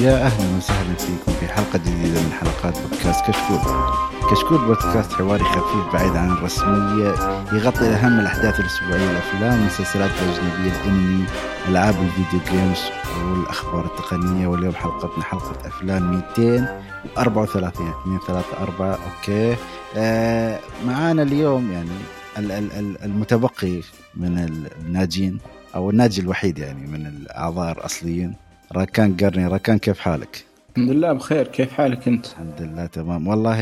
يا أهلا وسهلا فيكم في حلقة جديدة من حلقات بودكاست كشكول. كشكول بودكاست حواري خفيف بعيد عن الرسمية يغطي أهم الأحداث الأسبوعية الأفلام والمسلسلات الاجنبيه الانمي ألعاب ال video games والأخبار التقنية. واليوم حلقتنا حلقة أفلام 234 2 3 4 okay. آه معانا اليوم يعني المتبقي من الناجين أو الناجي الوحيد يعني من الأعضاء الأصليين. راكان قرني راكان كيف حالك؟ الحمد لله بخير كيف حالك انت؟ الحمد لله تمام والله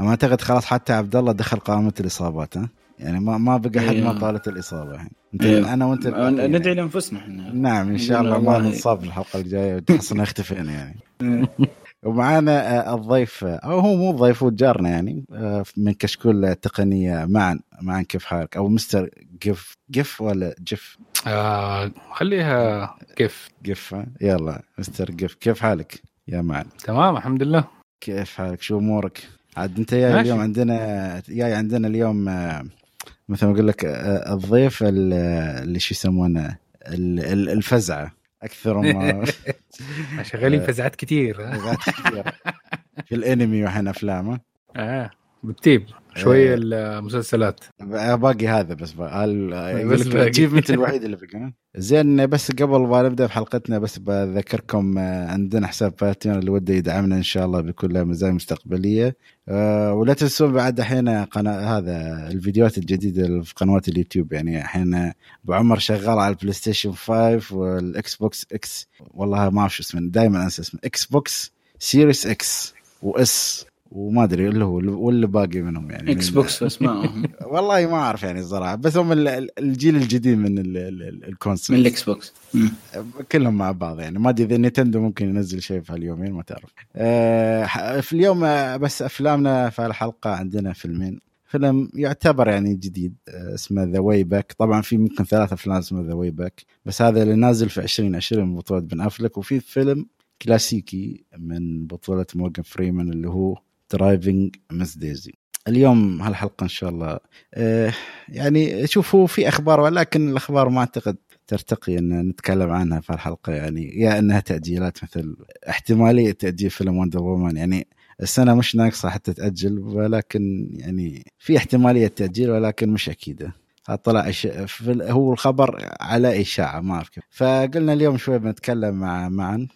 أنا أعتقد خلاص حتى عبد الله دخل قائمة الإصابات ها؟ يعني ما ما بقى حد ما طالت الإصابة يعني أنت إيه. أنا وأنت ندعي لأنفسنا إحنا نعم إن شاء الله ما نصاب الحلقة الجاية وتحصلنا اختفينا يعني إيه. ومعانا آه، الضيف أو هو مو ضيف هو جارنا يعني آه، من كشكول تقنية معا معا كيف حالك أو مستر جف جف ولا جف؟ آه خليها جف جف يلا مستر جف كيف حالك يا معن؟ تمام الحمد لله. كيف حالك؟ شو أمورك؟ عاد أنت جاي اليوم عندنا جاي عندنا اليوم آه، مثل ما أقول لك الضيف اللي شو يسمونه الفزعة. أكثر ما شغالين فزعات كثير فزعات كثير في الأنمي وحنا افلامه آه بالتيب. شوية آه. المسلسلات. باقي هذا بس ال achievement الوحيد اللي بقى. زين بس قبل ما نبدأ في حلقتنا بس بذكركم آه، عندنا حساب باتريون اللي وده يدعمنا إن شاء الله بكل مزايا مستقبلية. أه ولا تنسون بعد الحين قناة هذا الفيديوهات الجديدة في قنوات اليوتيوب. يعني الحين أبو عمر شغال على البلاي ستيشن 5 والاكس بوكس إكس والله ما أعرف شو اسمه دائما أنسى اسمه. إكس بوكس Series X و S وما أدري اللي هو واللي باقي منهم يعني. إكس بوكس اسمائهم والله ما أعرف يعني الصراحه بس هم الجيل الجديد من ال console. من الاكس بوكس كلهم مع بعض يعني. ما أدري إذا نينتندو ممكن ينزل شيء في هاليومين ما تعرف. آه، في اليوم آه، بس أفلامنا في الحلقة عندنا فيلمين. فيلم يعتبر يعني جديد آه، اسمه The Way Back طبعا في ممكن ثلاث أفلام اسمه The Way Back بس هذا اللي نازل في 2020 بطولة بن أفلك. وفي فيلم كلاسيكي من بطولة مورغان فريمان اللي هو Driving Miss Daisy اليوم هالحلقة إن شاء الله. آه يعني شوفوا في أخبار ولكن الأخبار ما أعتقد ترتقي إن نتكلم عنها في الحلقة يعني يا إنها تأجيلات مثل احتمالية تأجيل فيلم Wonder Woman يعني السنة مش ناقصة حتى تأجل ولكن يعني في احتمالية تأجيل ولكن مش أكيدة. طلع هو الخبر على إشاعة ما أعرف كيف. فقلنا اليوم شوي بنتكلم مع معا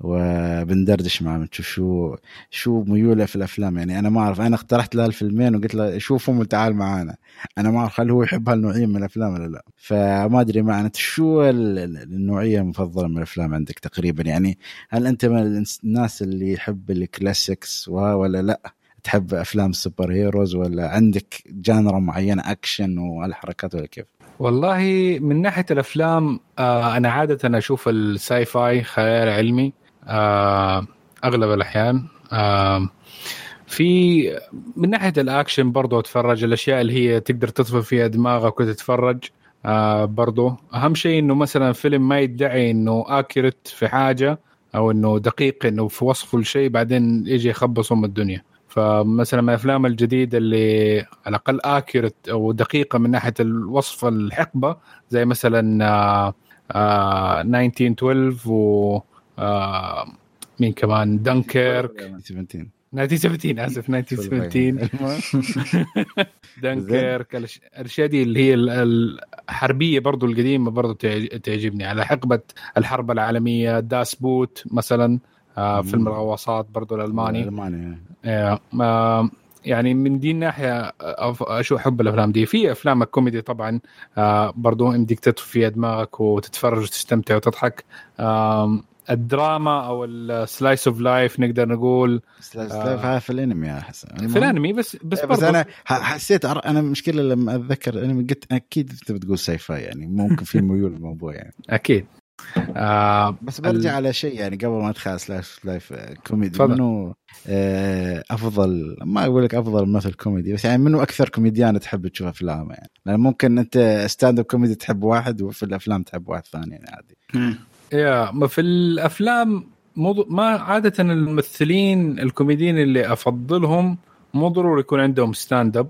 وبندردش معاه نشوف شو شو ميوله في الأفلام. يعني أنا ما أعرف أنا اقترحت له الفيلمين وقلت له شوفهم وتعال معانا. أنا ما أعرف هل هو يحب هالنوعية من الأفلام ولا لا. فما أدري معنا شو النوعية المفضلة من الأفلام عندك تقريبا؟ يعني هل أنت من الناس اللي يحب ال classics ولا لا؟ تحب أفلام ال superheroes ولا عندك genre معينة أكشن والحركات ولا كيف؟ والله من ناحية الأفلام آه أنا عادة أشوف ال sci-fi خيال علمي. أغلب الأحيان آه في من ناحية الأكشن برضو أتفرج الأشياء اللي هي تقدر تطفي فيها دماغك وتتفرج آه برضو. أهم شيء إنه مثلا فيلم ما يدعي إنه accurate في حاجة أو إنه دقيق إنه في وصفه الشيء بعدين يجي يخبص ام الدنيا. فمثلا من الأفلام الجديدة اللي على الأقل accurate أو دقيقة من ناحية الوصف الحقبة زي مثلا آه آه 1912 و آه مين كمان؟ دنكيرك. 1917 آسف 1917 دنكيرك الأشياء دي اللي هي الحربية برضو القديمة برضو تعجبني. على حقبة الحرب العالمية داس بوت مثلا آه فيلم الغواصات برضو الألماني. الألماني. آه يعني من دي الناحية أشوف احب الأفلام دي. في أفلام الكوميدي طبعا آه برضو يمديك تطفي فيها دماغك وتتفرج وتستمتع وتضحك. الدراما أو ال slice of life نقدر نقول slice of life هذا في الانمي يا حسن في الانمي بس بس, بس أنا حسيت أنا مشكلة لما أتذكر الانمي قلت أكيد أنت بتقول sci-fi يعني ممكن في ميول الموضوع يعني. أكيد. آه بس برجع ال... على شيء يعني قبل ما أدخل slice life comedy منو آه أفضل؟ ما أقول لك أفضل ممثل كوميدي بس يعني منو أكثر كوميديان تحب تشوف افلامه يعني؟ لأن ممكن أنت stand-up comedy تحب واحد وفي الأفلام تحب واحد ثاني يعني عادي. يا ما في الأفلام مو ما عادة الممثلين الكوميديين اللي أفضلهم مو ضروري يكون عندهم stand-up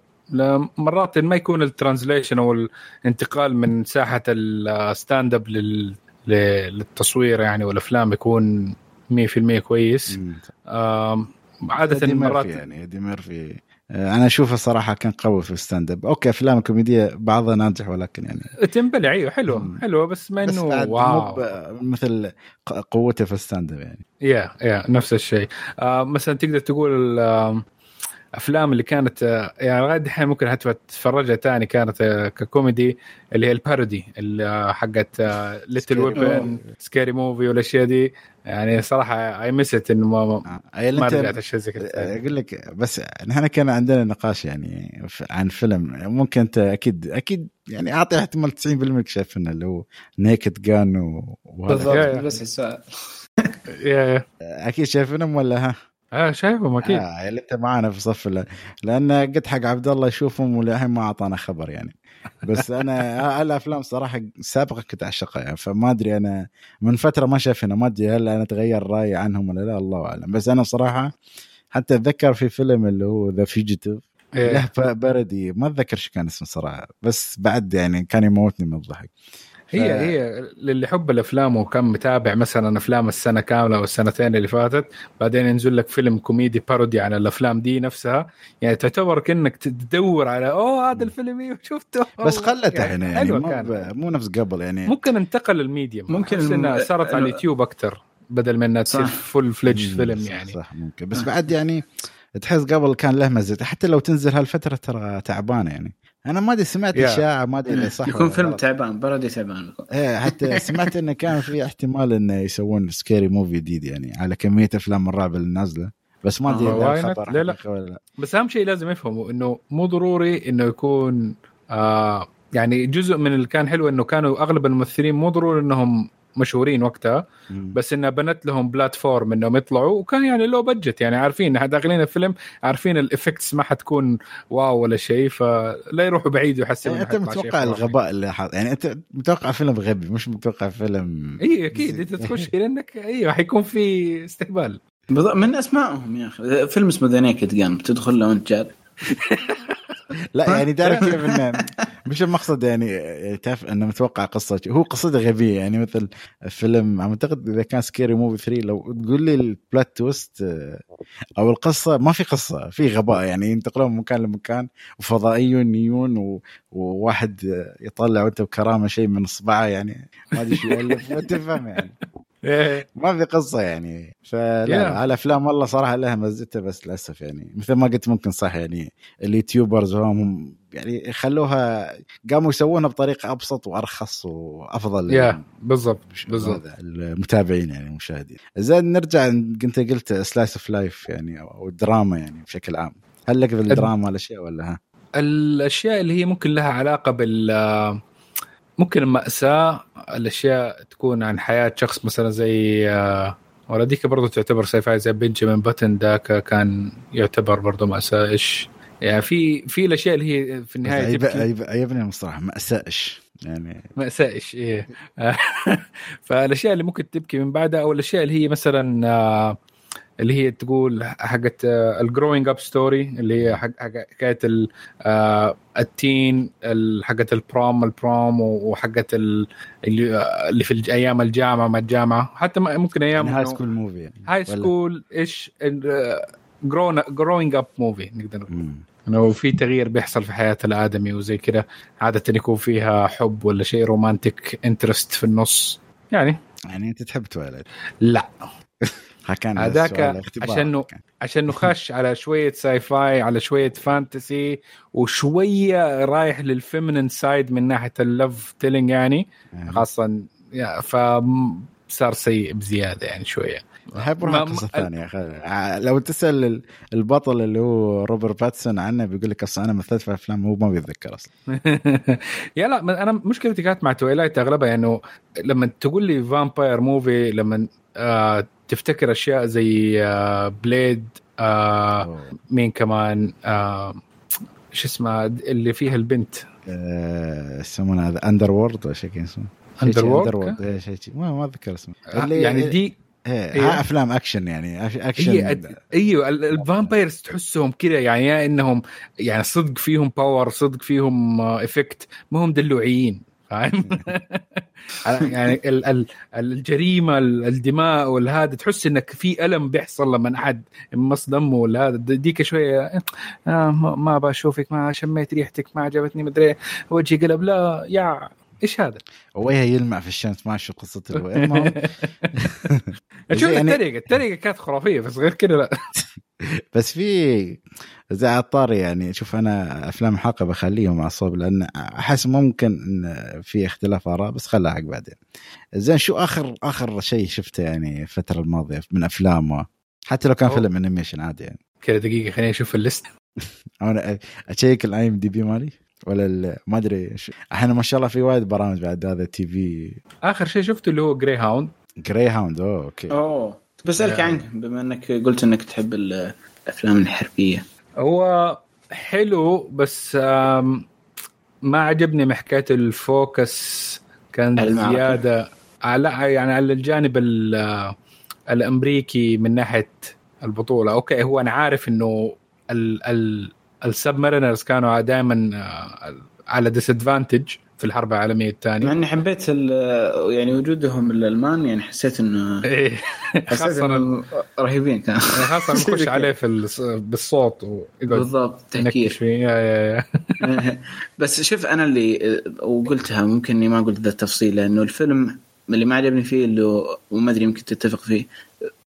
مرات ما يكون ال translation أو الانتقال من ساحة ال stand-up لل للتصوير يعني والأفلام يكون 100% كويس. عادة مرات يعني إدي ميرفي. أنا أشوفه صراحة كان قوي في ال stand-up. أوكي أفلام كوميدية بعضها ناجح ولكن يعني تنبلع أيوه حلوة حلوة بس ما إنه wow. مثل قوته في ال stand-up يعني. yeah yeah نفس الشيء. آه مثلا تقدر تقول آه أفلام اللي كانت آه، يعني لغاية الحين ممكن حتى تتفرجها ثاني كانت آه، ككوميدي اللي هي ال parody اللي حقت Lethal Weapon Scary Movie والأشياء دي. يعني صراحة I miss إنه ما آه. ما رجعت أشياء زي كذا أقول لك بس نحن كان عندنا نقاش يعني عن فيلم. ممكن أنت أكيد أكيد يعني أعطي احتمال 90% انك شايفنه اللي هو Naked Gun بالضبط بس السؤال. أكيد شايفينهم ولا ها؟ آه شايفهم أكيد. آه اللي أنت معنا في صف لأن قد حق عبد الله يشوفهم وللحين ما أعطانا خبر يعني. بس أنا الأفلام صراحة سابقا كنت أعشقها يعني فما أدري أنا من فترة ما شايفنا ما أدري هل أنا تغير رأيي عنهم ولا لا الله أعلم. بس أنا صراحة حتى أتذكر في فيلم اللي هو ذا فيجيتيف إيه. له بردي ما أتذكر شو كان اسمه صراحة بس بعد يعني كان يموتني من الضحك. هي ف... هي للي يحب الأفلام وكان متابع مثلا أفلام السنة كاملة أو السنتين اللي فاتت بعدين ينزل لك فيلم كوميدي بارودي عن الأفلام دي نفسها. يعني تعتبر كأنك تدور على أوه هذا الفيلم إيه شفته. بس خلت يعني, يعني مو, كان. مو نفس قبل يعني. ممكن انتقل الميديا. ممكن إنها صارت على اليوتيوب أكثر بدل من إنها تصير full-fledged فيلم يعني. صح ممكن. بس بعد يعني تحس قبل كان له مزه حتى لو تنزل هالفترة ترى تعبانة يعني. أنا ما أدري سمعت اشاعه ما أدري صح يكون فيلم تعبان parody تعبان. إيه حتى سمعت إنه كان في احتمال إنه يسوون Scary Movie جديد يعني على كمية أفلام الرعب اللي نازلة. بس ما أدري إذا خبر لا لا. ولا لا. بس أهم شيء لازم يفهموا إنه مو ضروري إنه يكون آه يعني جزء من اللي كان حلو إنه كانوا أغلب الممثلين مو ضروري إنهم مشهورين وقتها بس إنها بنت لهم platform إنهم يطلعوا وكان يعني لو budget يعني عارفين داخلين الفيلم عارفين ال effects ما حتكون wow ولا شيء فلا يروحوا بعيد ويحسوا يعني أنت متوقع الغباء اللي حاط يعني أنت متوقع فيلم غبي مش متوقع فيلم إي أكيد. انت تخش لانك أيوه حيكون في استقبال من أسمائهم يا أخي. فيلم اسمه The Naked Gun تدخل له وانت جاد. لا يعني تعرف كيف إنه مش المقصد يعني تعرف إنه متوقع قصة هو قصته غبية. يعني مثل فيلم أعتقد إذا كان Scary Movie 3 لو تقول لي ال plot twist أو القصة ما في قصة في غباء. يعني ينتقلون من مكان لمكان وفضائيون يجون وواحد يطلع وأنت بكرامة شيء من اصبعه يعني ما أدري شو يألف تفهم يعني. ما في قصة يعني. فلا الأفلام والله صراحة لها مزتها بس للأسف يعني. مثل ما قلت ممكن صح يعني. ال YouTubers هم يعني خلوها قاموا يسوونها بطريقة أبسط وأرخص وأفضل yeah بالضبط بالضبط. المتابعين يعني المشاهدين. زين نرجع انت قلت slice of life يعني أو الدراما يعني بشكل عام. هل لك في الدراما الأشياء ولا ها؟ الأشياء اللي هي ممكن لها علاقة بال ممكن المأساة الأشياء تكون عن حياة شخص مثلا زي آه، ولا ديك برضو تعتبر ساي زي بنجامين باتن ذاك كان يعتبر برضو مأساة إيش يعني في في الأشياء اللي هي في النهاية عيبني المصطلح مأساة إيش يعني مأساة إيش إيه. فالأشياء اللي ممكن تبكي من بعدها أو الأشياء اللي هي مثلا آه، اللي هي تقول حقت ال growing up story اللي هي حكاية آه، ال teen حقت ال prom ال prom وحقت اللي اللي في أيام الجامعة ما الجامعة. حتى ممكن أيام high school movie high school إيش growing up movie نقدر نقول. إنه في تغيير بيحصل في حياة الآدمي وزي كذا عادة يكون فيها حب ولا شيء romantic interest في النص. يعني يعني أنت تحب Twilight لا. كان هذاك عشان عشان خش على شوية sci-fi على شوية fantasy وشوية رايح لل feminine side من ناحية ال love telling يعني خاصة ف صار سيء بزيادة يعني شوية. هاي بروح قصه ثانية لو تسأل البطل اللي هو روبرت باتسون عنه بيقول لك أصلا أنا مثلت في أفلام هو ما بيتذكر أصلا. yeah لا أنا مشكلتي كانت مع Twilight أغلبها انه يعني لما تقول لي vampire movie لما آه تفتكر أشياء زي Blade آه، آه، مين كمان؟ آه، شو اسمه؟ اللي فيها البنت. يسمونها هذا Underworld ولا شيء اسمه. Underworld شيء ما ما أتذكر اسمه. يعني دي إيه, إيه. أفلام اكشن يعني. اكشن إيه أيوه ال vampires تحسهم كذا يعني يا إنهم يعني صدق فيهم power صدق فيهم effect ما هم دلوعيين. فاهم؟ يعني ال ال الجريمة الدماء والهذا تحس إنك في ألم بيحصل لما أحد يمص دمه ولا هذا ديك شوية آه ما بشوفك ما شميت ريحتك ما عجبتني مدري وجهي قلب لا يا إيش هذا؟ وجهه يلمع في الشمس؟ ما شو قصة المهم. شوف يعني... الطريقة الطريقة كانت خرافية بس غير كذا لا. بس في زي عطار يعني شوف أنا أفلام الحلقة بخليهم أعصاب لأن أحس ممكن إن في اختلاف آراء بس خلها حق بعدين. زين شو آخر آخر شيء شفته يعني الفترة الماضية من افلام حتى لو كان فيلم انيميشن عادي يعني. كذا دقيقة خليني أشوف الليست. أنا أشيك الاي ام دي بي مالي؟ ولا ما أدري إحنا ما شاء الله في وايد برامج بعد هذا تي في آخر شيء شفته اللي هو جراي هاوند Greyhound أوه okay. أوه. بسألك عنه بما إنك قلت إنك تحب الأفلام الحربية. هو حلو بس ما عجبني من حكايه ال focus كان زيادة. على يعني على الجانب الأمريكي من ناحية البطولة. okay هو أنا عارف إنه ال ال ال submariners كانوا دائما آه، على disadvantage في الحرب العالمية الثانية. مع إني حبيت يعني وجودهم الألمان يعني حسيت انه إيه. خاصة رهيبين كانوا. خاصة نخش عليه في بالصوت بالضبط تهكير بس شوف أنا اللي وقلتها ممكن إني ما قلت ذا التفصيل لأنه الفيلم اللي ما عجبني فيه اللي وما أدري يمكن تتفق فيه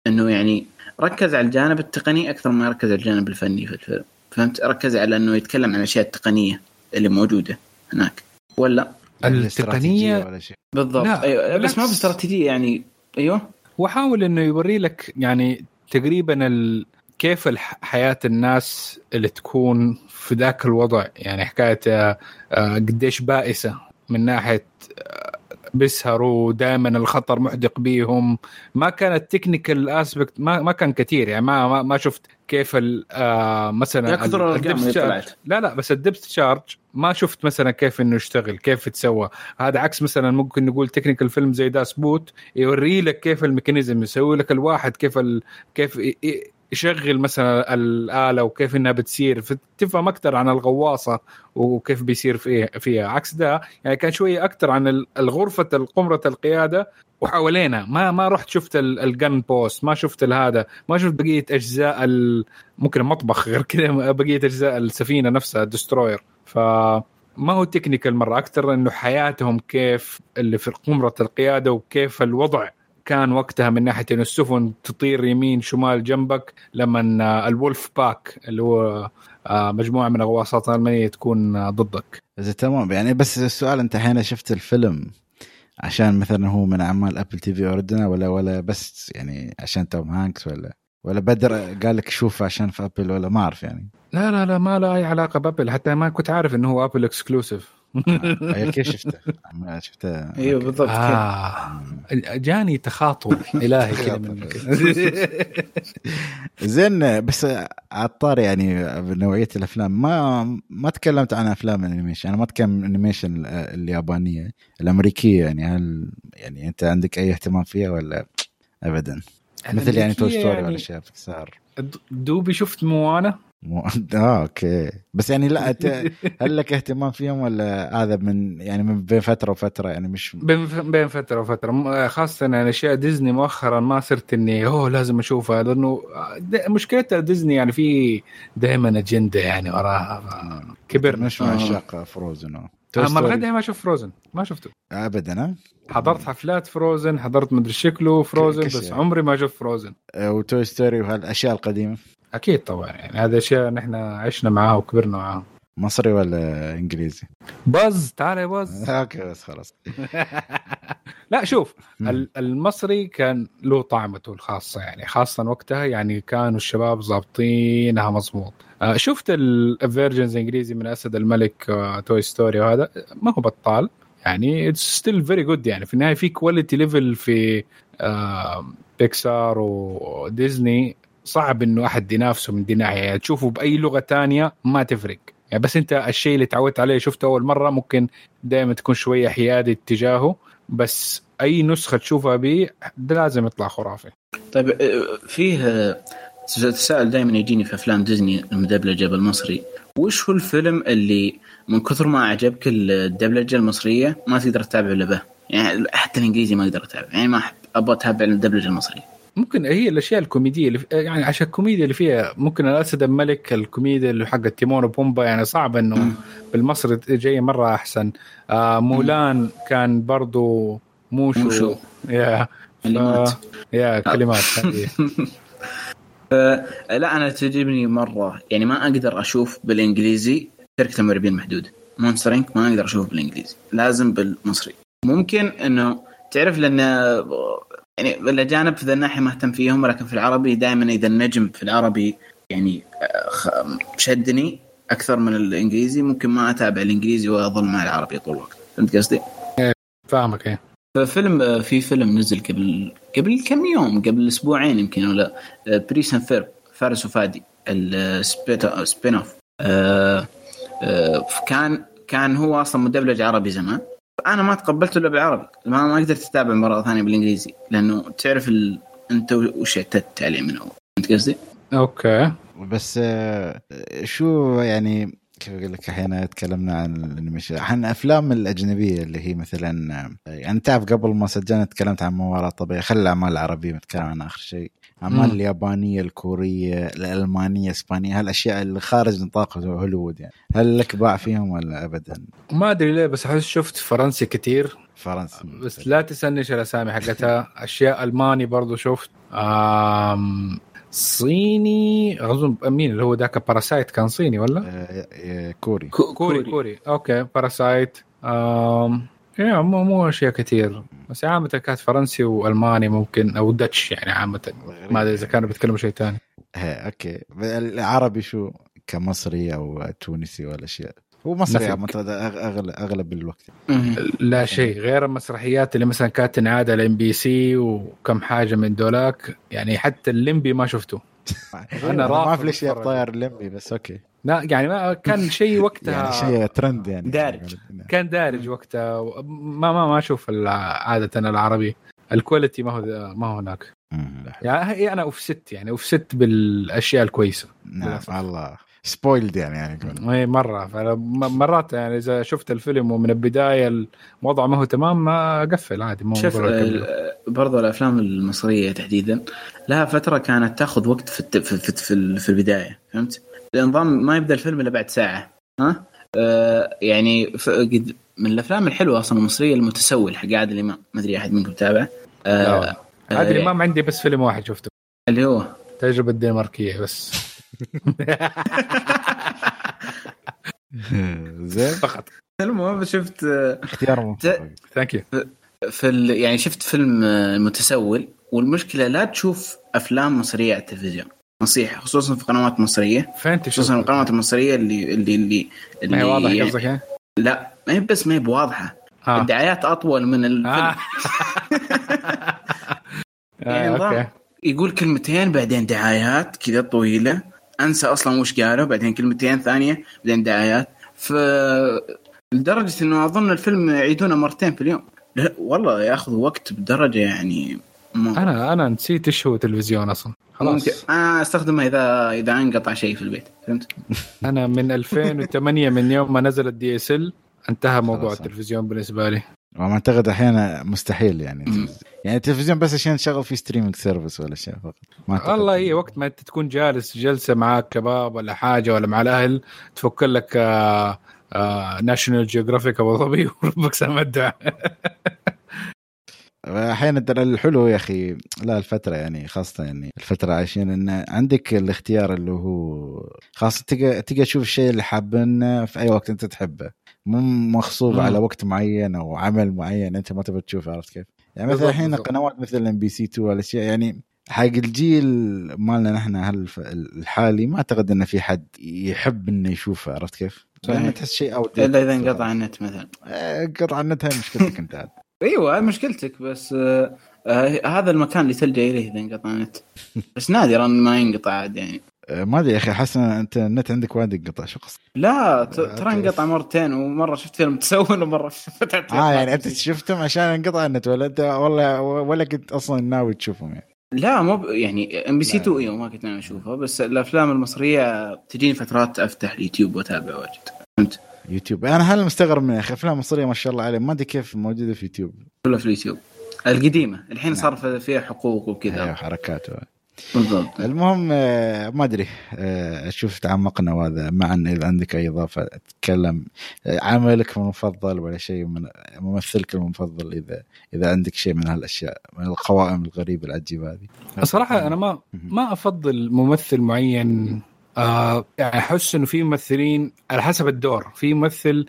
إنه يعني ركز على الجانب التقني أكثر ما ركز على الجانب الفني في الفيلم. فهمت؟ ركز على إنه يتكلم عن الأشياء التقنية اللي موجودة هناك. ولا التقنيه ولا شيء. بالضبط. لا أيوة. بس ما باستراتيجية يعني. أيوه. وحاول إنه يوري لك يعني تقريبا ال... كيف حياة الناس اللي تكون في ذاك الوضع. يعني حكاية آه، آه، قديش بائسة من ناحية آه، بيسهروا دائما الخطر محدق بيهم. ما كانت technical aspect ما, ما كان كثير يعني ما ما, ما شفت كيف مثلا لا لا بس ال depth charge ما شفت مثلا كيف إنه يشتغل كيف يتسوى. هذا عكس مثلا ممكن نقول technical فيلم زي Das Boot يوري لك كيف ال mechanism يسوي لك الواحد كيف ال... كيف يشغل مثلا الآلة وكيف إنها بتسير فتفهم أكثر عن الغواصة وكيف بيصير فيها فيها. عكس ده يعني كان شوية أكثر عن الغرفة قمرة القيادة وحوالينا. ما ما رحت شفت ال gun post ما شفت هذا. ما شفت بقية أجزاء ممكن المطبخ غير كذا بقية أجزاء السفينة نفسها ال destroyer ف ما هو technical مرة أكثر إنه حياتهم كيف اللي في قمرة القيادة وكيف الوضع كان وقتها من ناحية إنه السفن تطير يمين شمال جنبك لما ال wolf pack اللي هو آه، مجموعة من الغواصات الألمانية تكون ضدك. تمام يعني بس السؤال أنت الحين شفت الفيلم عشان مثلا هو من أعمال Apple TV أوردنا ولا ولا بس يعني عشان توم هانكس ولا ولا بدر قال لك شوف عشان في Apple ولا ما أعرف يعني؟ لا لا لا ما له أي علاقة ب Apple. حتى ما كنت عارف إنه هو Apple exclusive آه كيف شفته؟ شفته. أيوه بالضبط آه. جاني تخاطر إلهي كذا منك زين بس عطار يعني بنوعية الأفلام. ما ما تكلمت عن أفلام ال animation أنا ما أتكلم animation اليابانية الأمريكية يعني. هل يعني أنت عندك أي اهتمام فيها ولا؟ ابدا. مثل يعني Toy Story يعني ولا اشياء بيكسار دوبي شفت Moana. مو... آه okay. بس يعني لا أت... هل لك اهتمام فيهم ولا هذا من يعني من بين فترة وفترة؟ يعني مش بين بين فترة وفترة. خاصة يعني أشياء ديزني مؤخرا ما صرت إني أوه لازم أشوفها. لأنه مشكلتها ديزني يعني في دائما أجندة يعني وراها كبر مش مع عشاق Frozen ما لغاية ما أشوف Frozen ما شفته. ابدا حضرت حفلات Frozen حضرت مدري شكله Frozen بس عمري ما شفت Frozen و Toy Story وهالأشياء القديمة. أكيد طبعا يعني هذا أشياء نحن عشنا معاها وكبرنا معاها. مصري ولا إنجليزي؟ باز تعال يا باز okay بس خلاص. لا شوف المصري كان له طعمته الخاصة يعني خاصة وقتها يعني كانوا الشباب ظابطينها مضبوط. آه، شفت ال versions انجليزي من أسد الملك Toy آه، Story وهذا؟ ما هو بطال يعني it's still very good يعني. في النهاية في quality level في Pixar و Disney صعب إنه أحد ينافسه من دي ناحية. يعني تشوفه بأي لغة تانية ما تفرق. يعني بس أنت الشيء اللي تعودت عليه شفته أول مرة ممكن دائما تكون شوية حيادي اتجاهه بس أي نسخة تشوفها به لازم يطلع خرافي. طيب فيه تساؤل دائما يجيني في أفلام ديزني المدبلجة بالمصري. وش هو الفيلم اللي من كثر ما عجبك الدبلجة المصرية ما تقدر تتابعه إلا به؟ يعني حتى الإنجليزي ما أقدر أتابعه يعني ما أحب أبغى أتابع الدبلجة المصرية. ممكن هي الأشياء الكوميدية اللي يعني عشان الكوميديا اللي فيها ممكن الأسد الملك الكوميديا اللي حق تيمون وبومبا يعني صعب انه. بالمصري جاي مرة أحسن. آه مولان كان برضو موشو, موشو. يا. اللي ف- مات يا كلمات هذه. لا أنا تعجبني مرة. يعني ما أقدر أشوف بالإنجليزي شركه المرعبين المحدوده مونستر انك ما أقدر أشوف بالإنجليزي. لازم بالمصري. ممكن إنه تعرف لأن يعني الأجانب في ذا الناحية ما اهتم فيهم ولكن في العربي دائما إذا النجم في العربي يعني آه، شدني أكثر من الإنجليزي ممكن ما أتابع الإنجليزي وأظل مع العربي طول الوقت. فهمت قصدي؟ فاهمك إيه. ففيلم في فيلم نزل قبل قبل كم يوم؟ قبل أسبوعين يمكن ولا بريس اند فيرب فارس وفادي السبين اوف آه، آه، كان كان هو أصلا مدبلج عربي زمان. أنا ما تقبلته الا بالعربي ما ما قدرت أتابع مره ثانية بالإنجليزي لأنه تعرف ال... أنت وش اعتدت عليه من اول فهمت قصدي؟ أوكي. بس آه، شو يعني كيف أقول لك أحيانا تكلمنا عن الأنيميشن. عن الأفلام الأجنبية اللي هي مثلا آه، يعني تعرف قبل ما سجلنا تكلمت عن ما وراء الطبيعه خلي الأعمال العربية نتكلم عنها آخر شيء. اعمال مم. اليابانية الكورية الألمانية الاسبانيه هالأشياء اللي خارج نطاق هوليوود يعني. هل لك باع فيهم ولا ابدا؟ ما أدري ليه بس أحس شفت فرنسي كثير فرنسا بس لا تسألني إيش الأسامي حقتها. أشياء ألماني برضو شفت. آم صيني أظن مين اللي هو ذاك Parasite كان صيني ولا؟ آه، آه، كوري. كو- كوري كوري. okay Parasite آم يا مو مو أشياء كثير. بس عامة كانت فرنسي وألماني ممكن أو Dutch يعني عامة. ما أدري إذا كانوا بيتكلموا شيء ثاني هي okay. العربي شو كمصري أو تونسي ولا اشياء هو مصري أغلب أغلب الوقت. لا شيء. غير المسرحيات اللي مثلا كانت تنعاد على MBC وكم حاجة من دولاك يعني حتى الليمبي ما شفته. أنا ما اعرف ليش. طاير اللمبي بس okay. لا يعني ما كان شيء وقتها يعني شيء ترند يعني. دارج. كان دارج وقتها. ما ما ما أشوف عادة العربي. ال quality ما هو ما هو هناك. يعني أنا obsessed يعني obsessed بالأشياء الكويسة. نعم. الله. spoiled يعني يعني يقول. اي مرة. مرات يعني إذا شفت الفيلم ومن البداية الوضع ما هو تمام ما أقفل عادي مو شوف برضو الأفلام المصرية تحديدا لها فترة كانت تأخذ وقت في الت- في في, في البداية فهمت؟ النظام ما يبدأ الفيلم إلا بعد ساعة ها؟ آه يعني قد من الأفلام الحلوة أصلا المصرية المتسول حق عادل إمام ما أدري أحد منكم تابع لا. آه والله. عادل آه، إمام عندي بس فيلم واحد شفته. اللي هو؟ تجربة الدنماركيه بس. زين. فقط. المهم شفت آه، اختيار thank you في ال... يعني شفت فيلم آه، متسول والمشكلة لا تشوف أفلام مصرية على التلفزيون. نصيحة خصوصا في قنوات مصرية. فين خصوصا تشوف القنوات المصرية اللي اللي اللي, ما هي واضح يعني قصدك إيه؟ لا ما هي بس ما هي بواضحة. آه. الدعايات أطول من الفيلم. آه. يعني آه، أوكي. يقول كلمتين بعدين دعايات كذا طويلة. أنسى أصلا وش قالوا بعدين كلمتين ثانية بعدين دعايات. ف لدرجة إنه أظن الفيلم يعيدونه مرتين في اليوم. لا والله ياخذ وقت بدرجة يعني أنا أنا نسيت إيش هو تلفزيون أصلا. خلاص. ممكن. أنا أستخدمه اذا إذا انقطع شيء في البيت. فهمت؟ أنا من 2008 من يوم ما نزل ال DSL انتهى موضوع خلاص. التلفزيون بالنسبة لي. وما أعتقد أحيانا مستحيل يعني. يعني التلفزيون بس عشان تشغل فيه streaming service ولا شيء فقط. ما. والله هي وقت ما أنت تكون جالس جلسة معاك كباب ولا حاجة ولا مع الأهل تفك لك ناشونال جيوغرافيك أبو ظبي وربك سامع الدعاء أحيانا ترى الحلو يا أخي لا الفترة يعني خاصة يعني الفترة عايشين إن عندك الاختيار اللي هو خاصة تلقى تلقى تشوف الشيء اللي حابينه في أي وقت أنت تحبه مو مغصوب. على وقت معين أو عمل معين أنت ما تبغى تشوفه عرفت كيف؟ يعني مثلا الحين. قنوات مثل ام بي سي 2 والأشياء يعني حق الجيل مالنا نحن الحالي ما أعتقد انه في حد يحب إنه يشوفه عرفت كيف؟ صحيح. تحس شيء أو إلا إذا انقطع النت مثلا قطع النت هاي مشكلتك أنت عاد. أيوه مشكلتك بس آه آه هذا المكان اللي تلجأ إليه إذا انقطع النت بس نادرا ما ينقطع عاد يعني آه، ما أدري يا أخي أحس أنت النت عندك وايد ينقطع شو قصدك؟ لا آه، ترى. انقطع مرتين ومرة شفت فيلم تسول ومرة فتحت آه يعني أنت شفتهم عشان انقطع النت ولا أنت والله ولا كنت أصلا ناوي تشوفهم يعني لا مو ب- يعني إم بي سي لا. 2 أيوه ما كنت أنا أشوفها بس الأفلام المصرية تجيني فترات أفتح اليوتيوب وأتابع واجد فهمت يوتيوب. أنا هلا مستغرب من يا أخي أفلام مصرية ما شاء الله عليه ما أدري كيف موجودة في يوتيوب. كلها في اليوتيوب. القديمة الحين نعم. صار فيها حقوق وكذا. أيوه حركات. بالضبط. المهم آه، ما أدري آه، أشوف تعمقنا وهذا مع ان إذا عندك أي إضافة تتكلم. آه، عملك المفضل ولا شيء من ممثلك المفضل إذا إذا عندك شيء من هالأشياء من القوائم الغريبة العجيبة هذه. صراحة أنا ما ما أفضل ممثل معين آه يعني أحس إنه في ممثلين على حسب الدور. في ممثل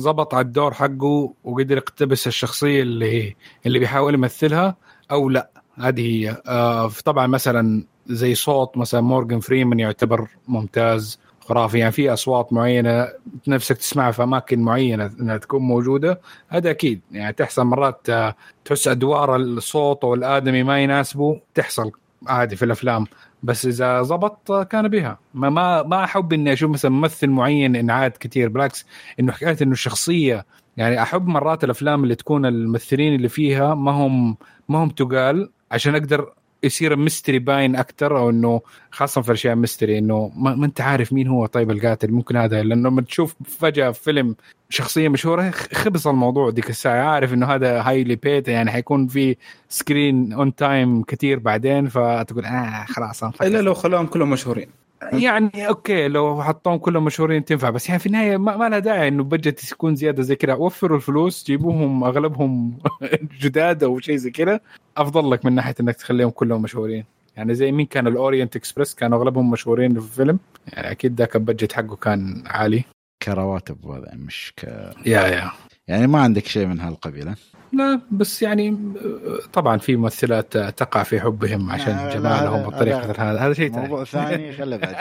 ضبط على الدور حقه وقدر يقتبس الشخصية اللي اللي بيحاول يمثلها أو لا. هذه هي. آه طبعا مثلا زي صوت مثلا مورجان فريمان يعتبر ممتاز خرافي. يعني في أصوات معينة نفسك تسمعها في أماكن معينة إنها تكون موجودة. هذا أكيد. يعني تحصل مرات آه، تحس أدوار الصوت أو الادمي ما يناسبه تحصل عادي في الأفلام. بس إذا زبط كان بها. ما ما ما أحب إني أشوف مثلا ممثل معين إنعاد كثير بالعكس إنه حكاية إنه الشخصية يعني أحب مرات الأفلام اللي تكون الممثلين اللي فيها ما هم ما هم تقال عشان أقدر يصير ال mystery باين أكثر أو إنه خاصة في أشياء mystery إنه ما, ما أنت عارف مين هو طيب القاتل ممكن هذا لأنه لما تشوف فجأة في فيلم شخصية مشهورة خبص الموضوع ديك الساعة عارف إنه هذا highly paid يعني حيكون في screen on time كثير بعدين فتقول آه خلاص. إلا لو خلاهم كلهم مشهورين يعني okay لو حطوهم كلهم مشهورين تنفع بس يعني في النهاية ما, ما لها داعي إنه budget يكون زيادة زي كذا. وفروا الفلوس جيبوهم أغلبهم جداد أو شيء زي كذا. أفضل لك من ناحية إنك تخليهم كلهم مشهورين. يعني زي مين كان؟ الأورينت إكسبرس كانوا أغلبهم مشهورين في الفيلم يعني أكيد ذاك ال budget حقه كان عالي. كرواتب وهذا مش ك يا يا. يعني ما عندك شيء من هالقبيل. لا بس يعني آه، طبعا في ممثلات تقع في حبهم عشان جمالهم بالطريقة هذا هذا شيء ثاني. موضوع ثاني خله بعدين.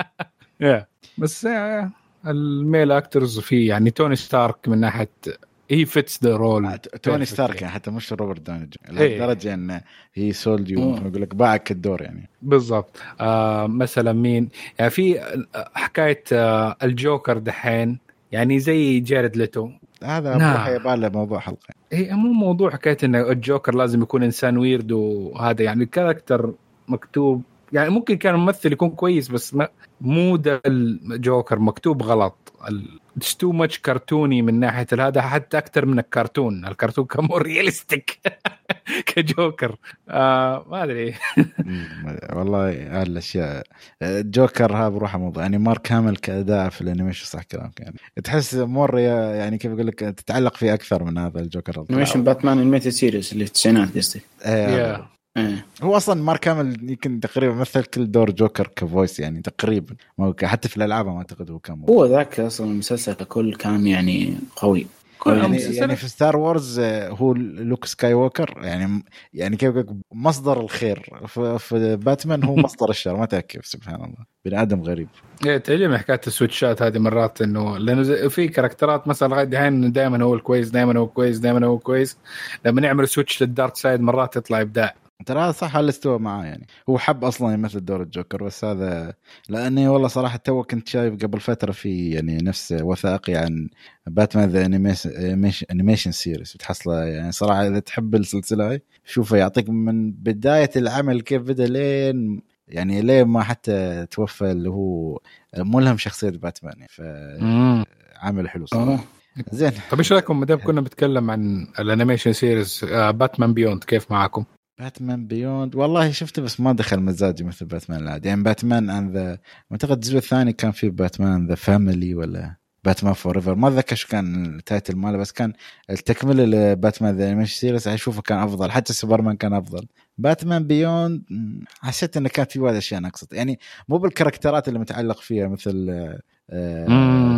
يا بس آه، ال male actors في يعني توني ستارك من ناحية he fits the role توني ستارك يعني حتى مش روبرت داوني جونيور إيه. لدرجه انه he sold you. يقول لك باعك الدور يعني. بالضبط. آه مثلا مين؟ يعني في آه، حكاية آه الجوكر دحين يعني زي جاريد ليتو. هذا نعم. يبغى له موضوع حلقة هي مو موضوع حكايه إن الجوكر لازم يكون إنسان weird وهذا يعني ال character مكتوب يعني ممكن كان الممثل يكون كويس بس ما مو ده الجوكر مكتوب غلط it's too much كرتوني من ناحية هذا حتى أكثر من الكرتون. الكرتون كان more realistic كجوكر. آه ما أدري. والله هالاشياء الجوكر ها بروحه موضوع يعني مارك هامل كأداء في ال animation صح كلامك يعني. تحس more يا- يعني كيف أقول لك تتعلق فيه أكثر من هذا الجوكر animation باتمان الميتا series اللي في التسعينات قصدي. إيه. هو أصلا مارك هامل يمكن تقريبا مثل كل دور جوكر ك voice يعني تقريبا. حتى في الألعاب ما أعتقد هو كان هو ذاك أصلا المسلسل ككل كان يعني قوي. كل يعني, يعني في ستار وورز آه، هو لوك سكاي ووكر يعني يعني كيف مصدر الخير. في, باتمان هو مصدر الشر ما تعرف كيف سبحان الله. بني آدم غريب. إيه تعجبني حكاية ال switch ات هذه مرات إنه لأنه في character ات مثلا لغاية دحين دائما هو الكويس دائما هو كويس دائما هو كويس لما نعمل switch لل dark side مرات يطلع إبداع. ترى هذا صح هذا استوى معاه يعني. هو حب أصلا يمثل دور الجوكر بس هذا لأني والله صراحة تو كنت شايف قبل فترة في يعني نفس وثائقي عن باتمان the animation series بتحصله يعني صراحة إذا تحب السلسلة هاي شوفه يعطيك من بداية العمل كيف بدأ لين يعني لين ما حتى توفى اللي هو ملهم شخصية باتمان يعني فعمل حلو صراحة. أوه. زين. طيب إيش رأيكم؟ ما دام كنا بنتكلم عن ال animation series Batman Beyond كيف معكم؟ Batman Beyond والله شفته بس ما دخل مزاجي مثل باتمان العادي. يعني باتمان in the أعتقد الجزء الثاني كان فيه Batman the family ولا Batman Forever ما أتذكر شو كان ال title ماله بس كان التكمله لباتمان the animation series أشوفه كان أفضل. حتى سوبرمان كان أفضل. Batman Beyond حسيت إنه كان في وايد أشياء نقصت يعني مو بال character ات اللي متعلق فيها مثل.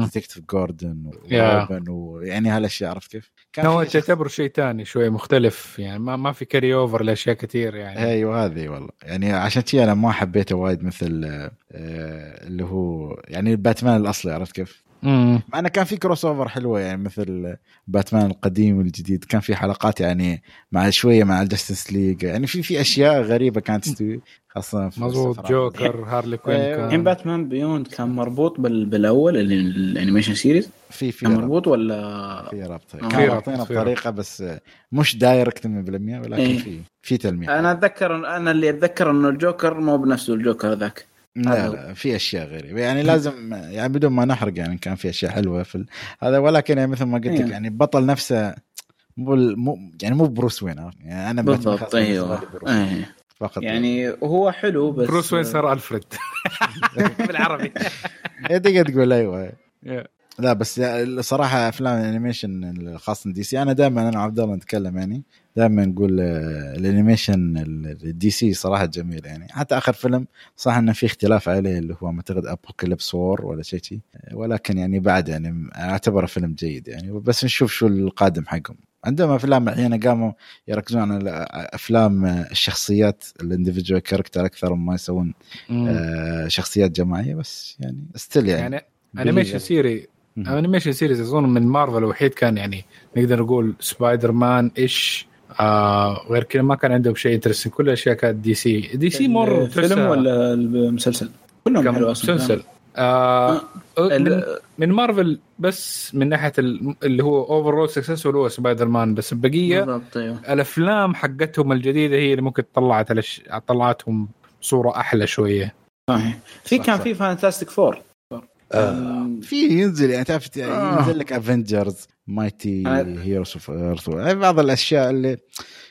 detective جوردن. وروبن ويعني هالأشياء عرفت كيف؟ كان هو تعتبره شيء ثاني شوي مختلف يعني ما ما في carry over لأشياء كثير يعني أيوه هذه والله يعني عشان كذا أنا ما حبيته وايد مثل آه، آه، اللي هو يعني باتمان الأصلي عرفت كيف؟ مم. مع انه كان في crossover حلوة يعني مثل باتمان القديم والجديد كان في حلقات يعني مع شوية مع ال Justice League يعني في في أشياء غريبة كانت تستوي خاصة في السفرات. جوكر هارلي كوين الحين كان باتمان Beyond كان مربوط بال... بالأول اللي الانيميشن سيريز في في كان ربط مربوط ولا في ربط آه. كان في في بطريقة بس مش direct 100% ولكن إيه. في في تلميح أنا أتذكر أنا اللي أتذكر إنه الجوكر مو بنفسه الجوكر ذاك لا لا في أشياء غريبة يعني لازم يعني بدون ما نحرق يعني كان في أشياء حلوة في هذا ولكن يعني مثل ما قلت لك إيه. يعني البطل نفسه مو ال- مو يعني مو بروس وين؟ يعني أنا بالضبط أيوه. إيه. فقط يعني هو حلو بس بروس وين صار ألفريد بالعربي إيه، تقدر تقول أيوه Yeah. لا بس الصراحة أفلام ال animation الخاصه دي سي أنا دائما أنا وعبد الله نتكلم يعني دائما نقول آه، ال animation ال DC صراحة جميل يعني حتى آخر فيلم صح إنه في اختلاف عليه اللي هو أعتقد Apokolips War ولا شيء شي ولكن يعني بعد يعني أعتبره فيلم جيد يعني بس نشوف شو القادم حقهم عندهم أفلام الحين قاموا يركزون على أفلام الشخصيات ال individual character أكثر ما يسوون. آه، شخصيات جماعية بس يعني still يعني, يعني أنيميشن سيري. انيميشن سيريز أظن من مارفل الوحيد كان يعني نقدر نقول سبايدر مان إيش آه غير كذا ما كان عندهم شيء interesting كل الأشياء كانت DC DC مر الفيلم ولا المسلسل؟ كلهم حلو أصلا. مسلسل. آه من, ال- من مارفل بس من ناحية ال- اللي هو over successful هو سبايدر مان بس البقيه أيوه. الأفلام حقتهم الجديدة هي اللي ممكن طلعت. طلعتهم صورة أحلى شوية. صحيح. في كان. في Fantastic Four أم، في ينزل يعني تعرف آه. ينزل لك Avengers Mighty Heroes of Earth بعض الأشياء اللي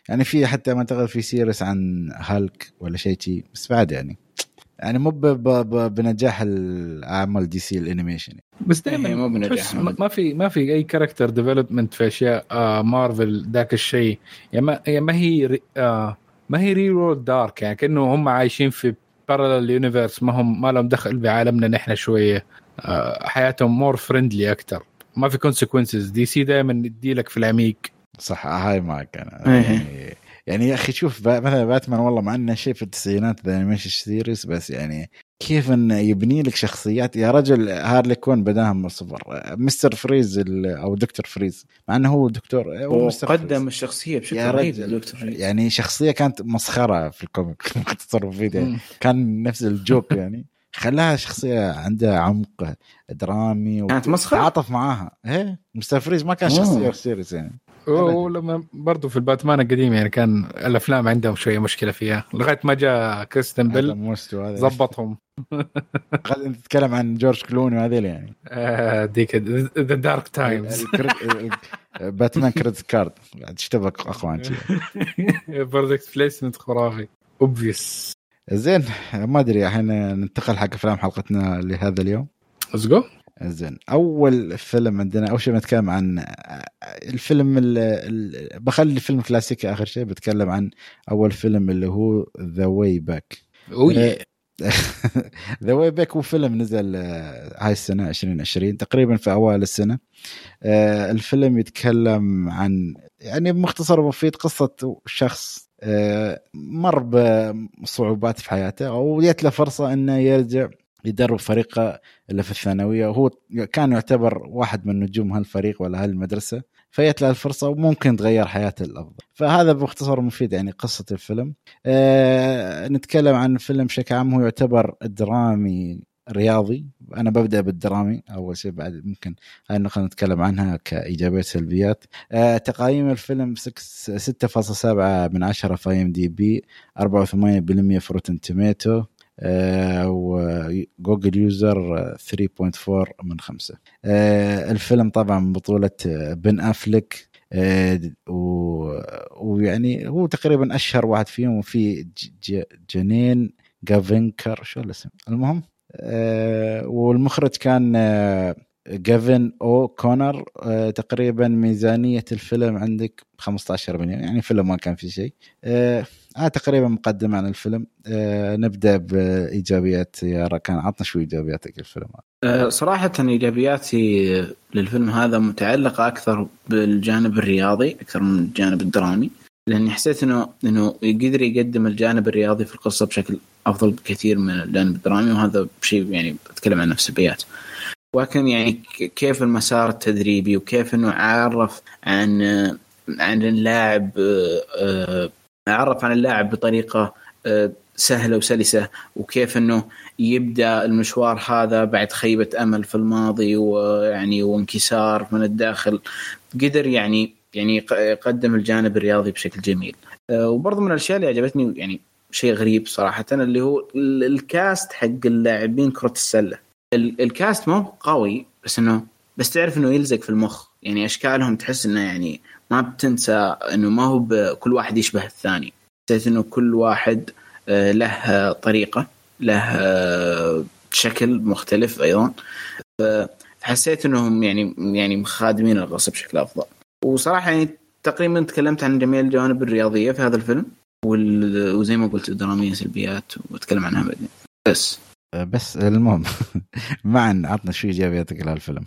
يعني في حتى ما أعتقد في series عن هالك ولا شيء شي بس بعد يعني. يعني مو بنجاح الأعمال DC ال animation. بس إيه، مو دائما بنجاح ما في ما في أي character development في أشياء آه مارفل ذاك الشيء. يعني ما يعني ما هي آه ما هي ري رول dark يعني كأنه هم عايشين في parallel universe ما هم ما لهم دخل بعالمنا نحن شوية. آه حياتهم more friendly أكثر ما في consequences DC دائما يدي لك في العميق. صح هاي معك أنا إيه. يعني, يعني يا أخي شوف با- مثلا باتمان والله مع إنه شيء في التسعينات the animation series بس يعني كيف إنه يبني لك شخصيات؟ يا رجل هارلي كوين بداها من الصفر Mr. Freeze ال- أو دكتور Freeze. مع إنه هو دكتور هو Freeze. وقدم الشخصية بشكل يا رهيب رجل الدكتور Freeze. يعني شخصية كانت مسخرة في ال comic. مختصر فيه. يعني. كان نفس ال joke يعني. خلاها شخصيه عندها عمق درامي كانت مسخرة؟ تعاطف معاها. إيه؟ Mr. Freeze ما كان. شخصيه serious يعني. ولما برضو في الباتمان القديم يعني كان الأفلام عندهم شوية مشكلة فيها لغاية ما جاء كريستن بيل ظبطهم أنت تتكلم عن جورج كلوني وهذيل يعني. آه ديك the dark times. باتمان credit card. بعد اشتبك اخوان. product placement خرافي. obvious زين ما أدري الحين ننتقل حق أفلام حلقتنا لهذا اليوم. let's go زين أول فيلم عندنا أول شيء بنتكلم عن الفيلم ال- ال- بخلي الفيلم كلاسيكي آخر شيء بتكلم عن أول فيلم اللي هو The Way Back The Way Back هو فيلم نزل آه، هاي السنة 2020 تقريبا في أوائل السنة. آه، الفيلم يتكلم عن يعني بمختصر مفيد قصة شخص مر بصعوبات في حياته أو جت له فرصة إنه يرجع يدرب فريقه اللي في الثانوية وهو كان يعتبر واحد من نجوم هالفريق ولا هالمدرسة فجت له الفرصة وممكن تغير حياته للأفضل. فهذا باختصار مفيد يعني قصة الفيلم. آه نتكلم عن الفيلم بشكل عام هو يعتبر درامي رياضي. أنا ببدأ بالدرامي أول شيء بعد ممكن هاي النقطة نتكلم عنها كايجابيات سلبيات. آه تقييم الفيلم 6.7 من 10 في IMDb 84% في Rotten Tomatoes آه وجوجل user آه، 3.4 من 5 آه الفيلم طبعا بطولة بن أفلك. آه و- ويعني هو تقريبا أشهر واحد فيهم وفي جنين جافينكر شو الاسم؟ المهم والمخرج كان آه جافن أو كونر آه تقريبا ميزانية الفيلم عندك 15 مليون يعني فيلم ما كان في شيء. آه هذا تقريبا مقدمه عن الفيلم. آه نبدأ بإيجابيات. يا ركان عطنا شوي إيجابياتك الفيلم صراحة إيجابياتي للفيلم هذا متعلقة أكثر بالجانب الرياضي أكثر من الجانب الدرامي. لأني حسيت إنه إنه قدر يقدم الجانب الرياضي في القصة بشكل أفضل بكثير من الجانب الدرامي وهذا شيء يعني بتكلم عن سلبيات ولكن يعني كيف المسار التدريبي وكيف إنه عرف عن عن اللاعب آه، آه، عرف عن اللاعب بطريقة آه، سهلة وسلسة وكيف إنه يبدأ المشوار هذا بعد خيبة أمل في الماضي ويعني وانكسار من الداخل. قدر يعني يعني يق- يقدم الجانب الرياضي بشكل جميل. آه، وبرضه من الأشياء اللي عجبتني يعني شيء غريب صراحة اللي هو ال- الكاست حق اللاعبين كرة السلة. ال- الكاست ما هو قوي بس انه بس تعرف إنه يلزق في المخ. يعني أشكالهم تحس إنه يعني ما بتنسى إنه ما هو كل واحد يشبه الثاني. حسيت إنه كل واحد آه، له طريقة له آه، شكل مختلف أيضا. فحسيت إنهم يعني يعني خادمين القصة بشكل أفضل. وصراحة يعني تقريبا تكلمت عن جميع الجوانب الرياضية في هذا الفيلم وال- وزي ما قلت الدرامية سلبيات وأتكلم عنها بعدين. بس. بس المهم معا عطنا شو إيجابياتك لهالفيلم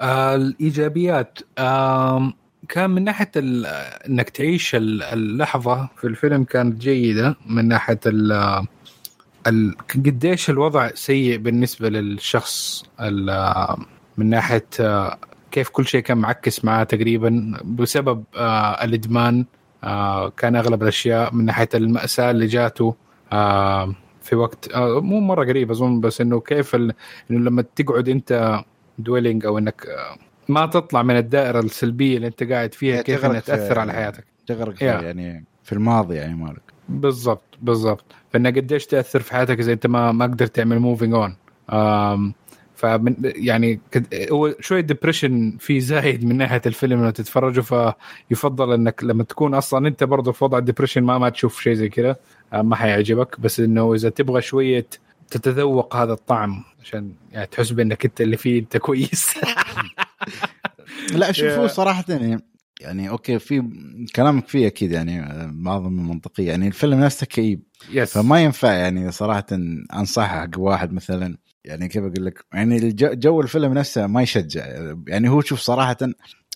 آه الإيجابيات آه كان من ناحية ال- إنك تعيش ال- اللحظة في الفيلم كانت جيدة. من ناحية ال ال- قديش الوضع سيء بالنسبة للشخص ال- من ناحية كيف كل شيء كان معكس معاه تقريبا بسبب آه، الإدمان. آه، كان أغلب الأشياء من ناحية المأساة اللي جاته آه، في وقت آه، مو مرة قريب أظن بس إنه كيف إنه لما تقعد أنت دويلينج أو إنك آه، ما تطلع من الدائرة السلبية اللي أنت قاعد فيها كيف إنها تأثر على حياتك. تغرق يا. يعني في الماضي يعني مالك. بالضبط بالضبط. فانها قديش تأثر في حياتك إذا أنت ما ما قدرت تعمل moving on فمن يعني كد- هو شوية depression في زايد من ناحية الفيلم لما تتفرجه فيفضل إنك لما تكون أصلا أنت برضه في وضع ال depression ما ما تشوف شيء زي كذا آه، ما حيعجبك. بس إنه إذا تبغى شوية تتذوق هذا الطعم عشان يعني تحس بإنك أنت اللي فيه أنت كويس. لا شوفوا. صراحة يعني يعني okay في كلامك فيه أكيد يعني معظم المنطقيه يعني الفيلم نفسه كئيب. yes فما ينفع يعني صراحة أنصحه حق واحد مثلا. يعني كيف أقول لك؟ يعني الجو جو الفيلم نفسه ما يشجع. يعني هو شوف صراحة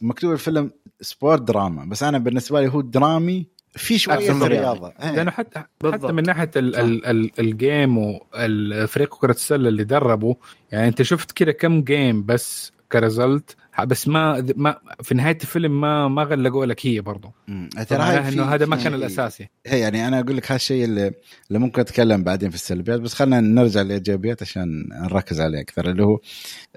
مكتوب الفيلم sport drama بس أنا بالنسبة لي هو درامي في شوية رياضة. إيه. لأنه حتى بالضبط. حتى من ناحية ال ال ال ال game والفريق كرة السلة اللي دربوا يعني أنت شفت كذا كم game بس ك result بس ما ما في نهاية الفيلم ما ما غلقوا لك هي برضه هاي إنه هذا ما كان الأساسي. هي يعني أنا أقول لك هالشيء اللي, اللي ممكن أتكلم بعدين في السلبيات بس خلينا نرجع للإيجابيات عشان نركز عليه أكثر اللي هو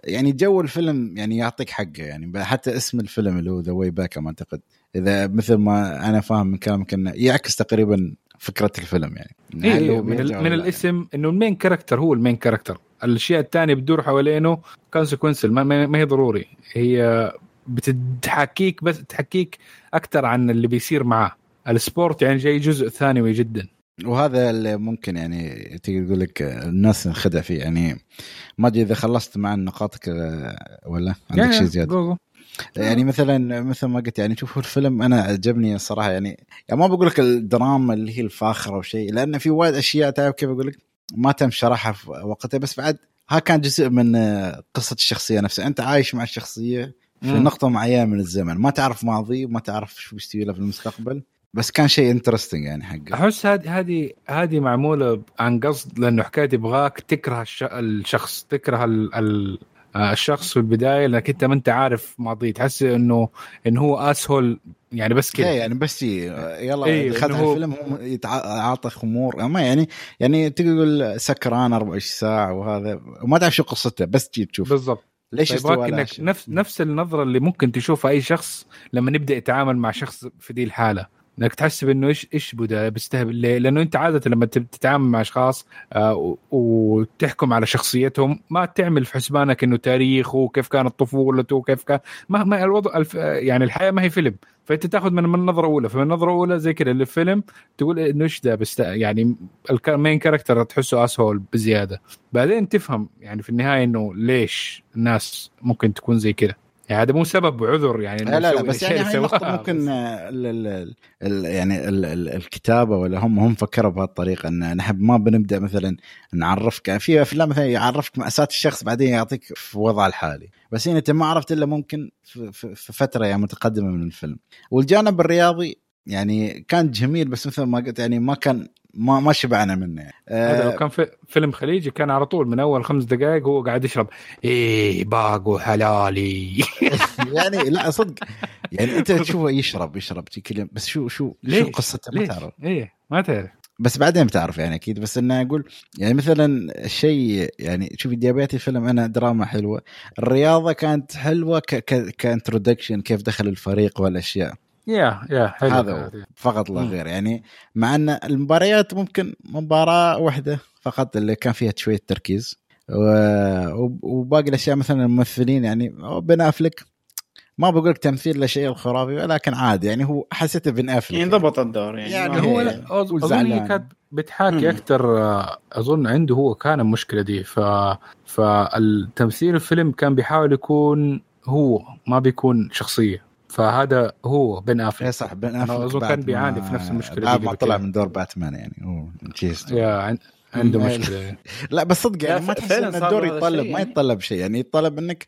يعني جو الفيلم يعني يعطيك حقه يعني حتى اسم الفيلم اللي هو The Way Back أعتقد. إذا مثل ما أنا فاهم من كلامك إنه يعكس تقريبا فكرة الفيلم يعني. إيه إيه من, ال- من؟ الاسم إنه ال main character هو ال main character الأشياء الثانية بتدور حوالينه inconsequential ما, ما هي ضروري. هي بتحكيك بس تحكيك أكثر عن اللي بيصير معاه. ال sport يعني جاي جزء ثانوي جدا. وهذا اللي ممكن يعني تقدر تقول لك الناس انخدع فيه. يعني ما أدري إذا خلصت مع نقاطك آه، ولا عندك يعني شيء زيادة. يعني مثلا مثل ما قلت يعني شوفوا الفيلم أنا عجبني الصراحه يعني يعني ما بقول لك الدراما اللي هي الفاخرة وشيء لأن في وايد أشياء تعرف كيف أقول لك ما تم شرحها في وقتها بس بعد ها كان جزء من آه، قصة الشخصية نفسها. أنت عايش مع الشخصية في مم. نقطة معينة من الزمن ما تعرف ماضي وما تعرف شو بيستوي له في المستقبل بس كان شيء interesting يعني حقه. أحس هذه هذه هذه معمولة عن قصد لأنه حكاية يبغاك تكره الش- الشخص تكره ال ال آه، الشخص في البداية لانك انت ما انت عارف ماضيه. تحس انه انه هو اسهل يعني بس كذا كذا يعني بس يلا إيه، دخلت هو- الفيلم هو يعطى خمور. ما يعني يعني تقول سكران 24 ساعة وهذا وما تعرف شو قصته بس تجي تشوف. بالضبط. ليش على إنك؟ نفس نفس النظرة اللي ممكن تشوفها أي شخص لما يبدا يتعامل مع شخص في دي الحالة. إنك تحسب انه إيش إيش بدا بيستهبل ليه؟ لأنه أنت عادة لما تتعامل مع أشخاص آه، وتحكم على شخصيتهم ما تعمل في حسبانك إنه تاريخه وكيف كانت طفولته وكيف كان ما, ما الوضع الف يعني الحياة ما هي فيلم. فأنت تاخذ من من نظرة أولى. فمن نظرة أولى زي كذا الفيلم تقول إنه إيش ده؟ بس يعني ال main character تحسه asshole بزيادة. بعدين تفهم يعني في النهاية إنه ليش الناس ممكن تكون زي كذا يعني هذا مو سبب عذر يعني لا لا, لا بس يعني هاي اللي نقطة سواها. ممكن آه، ال ال ال يعني ال ال الكتابة ولا هم هم فكروا بهالطريقة إن نحب ما بنبدأ مثلا نعرفك يعني في افلام مثلا يعرفك مأساة الشخص بعدين يعطيك في وضعه الحالي بس هنا أنت ما عرفت إلا ممكن في, في, في فترة يعني متقدمة من الفيلم والجانب الرياضي يعني كان جميل بس مثل ما قلت يعني ما كان ما ما شبعنا منه. يعني. هذا لو آه كان في فيلم خليجي كان على طول من أول خمس دقائق هو قاعد يشرب. إيه باقو حلالي. يعني لا صدق. يعني أنت تشوفه يشرب يشرب كلام بس شو شو شو ليش؟ قصته؟ ما؟ تعرف. إيه ما تعرف. بس بعدين بتعرف يعني أكيد. بس إنه أقول يعني مثلا الشيء يعني شوف ديابيتي فيلم أنا دراما حلوة. الرياضة كانت حلوة كانترودكشن كيف دخل الفريق والأشياء. يا يا حلو هذا هو فقط لا. غير. يعني مع أن المباريات ممكن مباراة واحدة فقط اللي كان فيها شوية تركيز. وباقي الأشياء مثلا الممثلين يعني بن أفلك ما بقول لك تمثيل لشيء الخرافي ولكن عادي. يعني هو حسيته بن أفلك. يعني ضبط الدور يعني, يعني هو أظن. هي كانت بتحاكي مم. أكثر آه، أظن عنده هو كان المشكلة دي. ف فالتمثيل الفيلم كان بيحاول يكون هو ما بيكون شخصية. فهذا هو بن اي افلك صح بن أنا أفلك بعد كان بيعاني في نفس المشكلة بعد دي ما طلع. من دور باتمان يعني هو جيست يا عن- عنده. مشكلة لا بس صدق يعني ما تحس إن الدور يتطلب ما يعني. يتطلب شيء يعني يتطلب إنك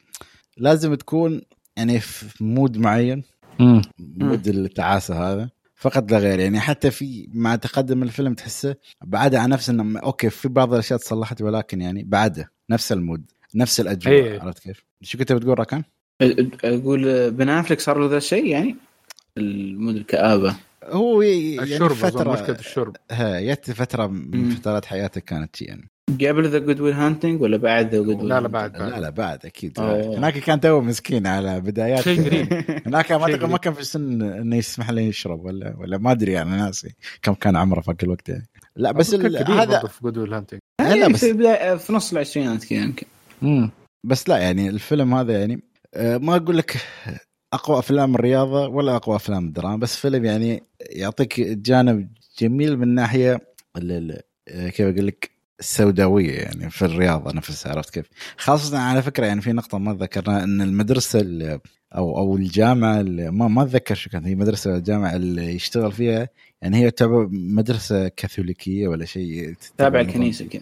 لازم تكون يعني في مود معين مم. مود التعاسة هذا فقط لا غير يعني حتى في مع تقدم الفيلم تحسه بعد عن نفس إنه okay في بعض الأشياء تصلحت ولكن يعني بعده نفس ال mood نفس الأجواء إيه. عرفت كيف؟ شو كنت بتقول راكان؟ أقول بن أفلك صار له ذا الشيء يعني؟ ال mood الكآبة هو يعني الشرب فترة مشكلة الشرب. ها جت فترة من. فترات حياته كانت شي يعني. قبل ذا Good Will Hunting ولا بعد ذا Good لا لا بعد بعد. لا لا بعد أكيد. هناك كان تو مسكين على بدايات. هناك ما ما. كان في سن إنه يسمح له يشرب ولا ولا ما أدري يعني ناسي كم كان عمره في الوقت يعني. لا بس هذا في Good Will Hunting لا لا بس في, في نص العشرينات كذا يمكن. بس لا يعني الفيلم هذا يعني ما أقول لك أقوى أفلام الرياضة ولا أقوى أفلام الدراما بس فيلم يعني يعطيك جانب جميل من ناحية آه، كيف أقول لك السوداويه يعني في الرياضه نفسها عرفت كيف؟ خاصة على فكرة يعني في نقطة ما ذكرناها إن المدرسة ال- أو أو الجامعة اللي ما ما أتذكر شو كانت هي مدرسة ولا جامعة اللي يشتغل فيها يعني هي تعتبر مدرسة كاثوليكية ولا شيء تابع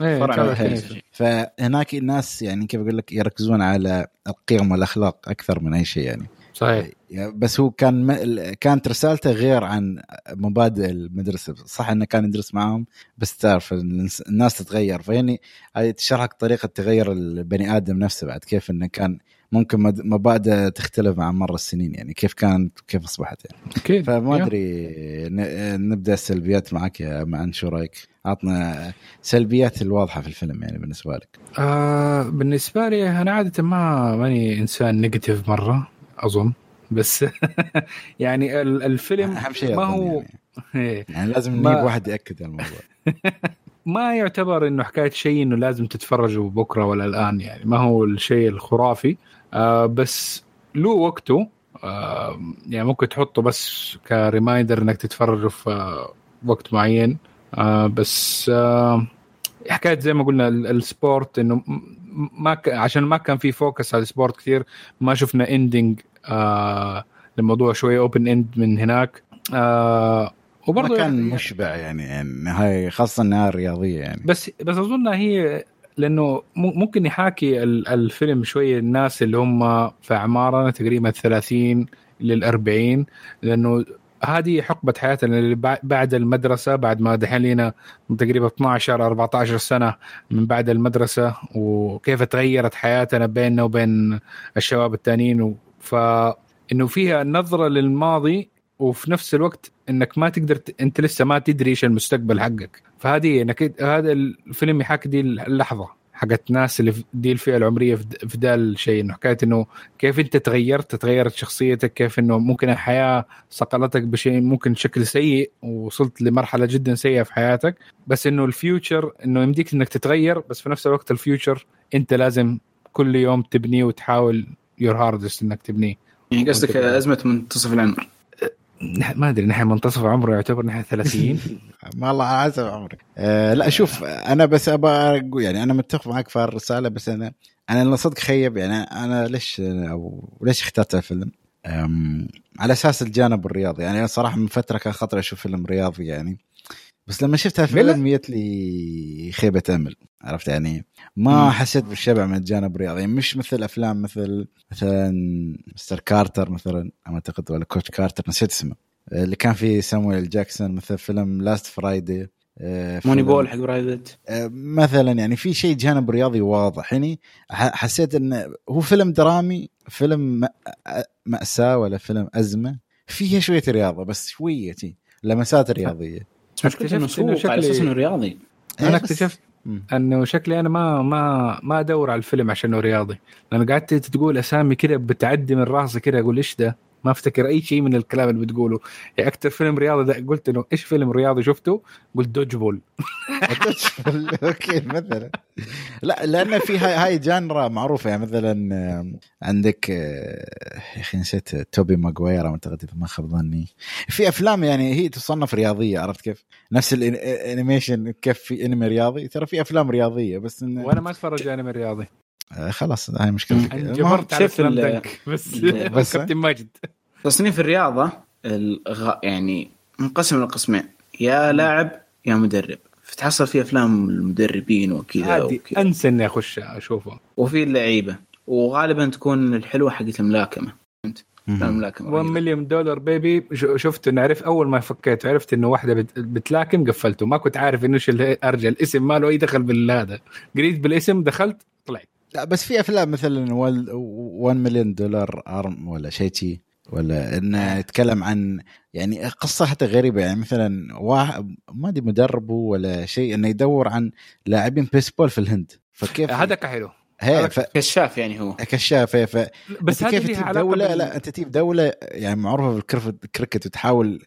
إيه، فرع تابع الكنيسة الكنيسة. فهناك الناس يعني كيف أقول لك يركزون على القيم والأخلاق أكثر من أي شيء يعني صحيح. يعني بس هو كان م... كانت رسالته غير عن مبادئ المدرسة. صح إنه كان يدرس معاهم بس تعرف الناس تتغير. فيعني هذه تشرح طريقة تغير البني آدم نفسه بعد كيف إنه كان ممكن مبادئ تختلف مع مر السنين. يعني كيف كانت وكيف أصبحت يعني. أكيد فما. أدري ن- نبدأ السلبيات معك يا معن شو رأيك؟ عطنا سلبيات الواضحة في الفيلم يعني بالنسبة لك. آه بالنسبة لي أنا عادة ما ماني إنسان نيجاتيف مرة. أظن. بس يعني ال- الفيلم أهم شيء ما هو يعني. إيه. يعني لازم ما- نجيب واحد يأكد الموضوع. ما يعتبر إنه حكاية شيء إنه لازم تتفرجوا بكرة ولا الآن يعني. ما هو الشيء الخرافي. آه بس له وقته. آه يعني ممكن تحطه بس ك reminder إنك تتفرجوا في آه وقت معين. آه بس آه حكاية زي ما قلنا ال- ال sport إنه ما ك... عشان ما كان في focus على ال sport كثير ما شفنا ending آه الموضوع شوية open end من هناك. آه وبرضه كان مشبع يعني, يعني هاي خاصة انها رياضيه يعني. بس بس أظن هي لأنه ممكن يحاكي ال- الفيلم شوية الناس اللي هم في اعمارنا تقريبا 30 لل 40 لأنه هذه حقبة حياتنا اللي بع- بعد المدرسة بعد ما دحين لنا تقريبا 12 14 سنة من بعد المدرسة وكيف تغيرت حياتنا بيننا وبين الشباب التانيين. و- فإنه فيها نظرة للماضي وفي نفس الوقت إنك ما تقدر ت... أنت لسه ما تدري إيش المستقبل حقك. فهذه انك هذا الفيلم يحاكي دي اللحظة. حقت ناس اللي في دي الفئة العمرية في ده الشيء إنه حكاية إنه كيف أنت تغيرت تغيرت شخصيتك كيف إنه ممكن الحياة صقلتك بشيء ممكن شكل سيء ووصلت لمرحلة جدا سيئة في حياتك. بس إنه ال future إنه يمديك إنك تتغير بس في نفس الوقت ال future أنت لازم كل يوم تبنيه وتحاول your hardest إنك تبنيه. يعني قصدك. أزمة منتصف العمر. ما أدري نحن منتصف عمره يعتبر نحن 30 ما الله على حسب عمرك آه لا شوف أنا بس أقول يعني أنا متفق معك في الرساله بس أنا أنا صدق خيب يعني أنا ليش أو ليش اخترت الفيلم؟ على أساس الجانب الرياضي. يعني أنا صراحة من فترة كان خطري أشوف فيلم رياضي يعني. بس لما شفت الفيلم جت لي خيبة أمل عرفت يعني؟ ما. حسيت بالشبع من الجانب الرياضي يعني مش مثل أفلام مثل مثلا Mister Carter مثلا أعتقد ولا Coach Carter نسيت اسمه. اللي كان فيه سامويل جاكسون مثل فيلم Last Friday آه، Money فيلم- ball حق برايد بيت آه، مثلا يعني في شيء جانب رياضي واضح. يعني حسيت انه هو فيلم درامي فيلم آه، مأساة ولا فيلم أزمة فيها شوية رياضة بس شوية لمسات رياضية. انه اكتشفت على شكلي- أساس إنه رياضي. إيه، أنا بس- اكتشفت. إنه شكلي أنا ما ما ما أدور على الفيلم عشانه رياضي. لأن قعدت تقول أسامي كده بتعدي من راسي كده أقول إيش ده؟ ما افتكر أي شيء من الكلام اللي بتقوله. يعني أكثر فيلم رياضي ده قلت إنه إيش فيلم رياضي شفته؟ قلت Dodgeball okay مثلا. لا لأن في هاي هاي genre معروفة يعني مثلا آه، عندك آه، يا أخي نسيت توبي ماجواير أعتقد ما خاب ظني. في أفلام يعني هي تصنف رياضية عرفت كيف؟ نفس ال animation كيف في انمي رياضي. ترى في أفلام رياضية بس إنه وأنا ما أتفرج انمي رياضي. آه، خلاص هاي مشكلة. انجبرت على Dunk بس بس- كابتن ماجد. تصنيف الرياضة الغ... يعني منقسم لقسمين. يا لاعب يا مدرب. فتحصل في أفلام المدربين وكذا عادي. وكذا. أنسى إني أخش أشوفه. وفي اللعيبة. وغالبا تكون الحلوة حقت الملاكمة. مهم. الملاكمة. 1 مليون دولار بيبي ش- شفت انه عرف أول ما فكيت عرفت إنه واحدة بت- بتلاكم قفلته. ما كنت عارف إنه إيش أرجع الاسم ما له أي دخل بالهذا. قريت بالاسم دخلت طلعت. لا بس في أفلام مثلا 1 مليون دولار ارم ولا شيء شي ولا انه يتكلم عن يعني قصة حتى غريبة يعني مثلا واحد ما أدري مدربه ولا شيء إنه يدور عن لاعبين بيسبول في الهند. فكيف هذاك حلو هي ف... كشاف يعني هو. كشاف هي ف... بس كيف تجيب علاقة دولة؟ بال- لا أنت تجيب دولة يعني معروفة بال الكريكت وتحاول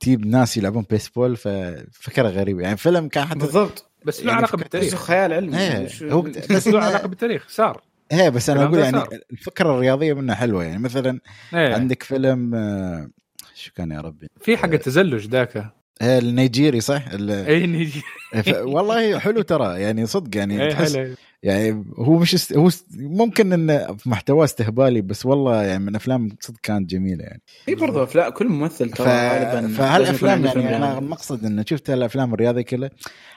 تجيب ناس يلعبون بيسبول ففكره غريبة. يعني فيلم كان حتى بالضبط. بس له يعني علاقة بالتاريخ. خيال علمي. إيه، هو- بس له علاقة بالتاريخ صار. هي بس أنا أقول يعني صار. الفكرة الرياضية منها حلوة. يعني مثلا إيه. عندك فيلم آه، شو كان يا ربي؟ في حق التزلج ذاك. آه، النيجيري صح ال- أي نيجي ف- والله حلو ترى يعني صدق يعني تحس يعني هو مش است... هو است... ممكن انه في محتواه استهبالي بس والله يعني من أفلام صدق كانت جميلة يعني في برضه افلام كل ممثل ف... ترى غالبا فهالافلام يعني عنده أنا المقصد إنه شفت الأفلام الرياضية كلها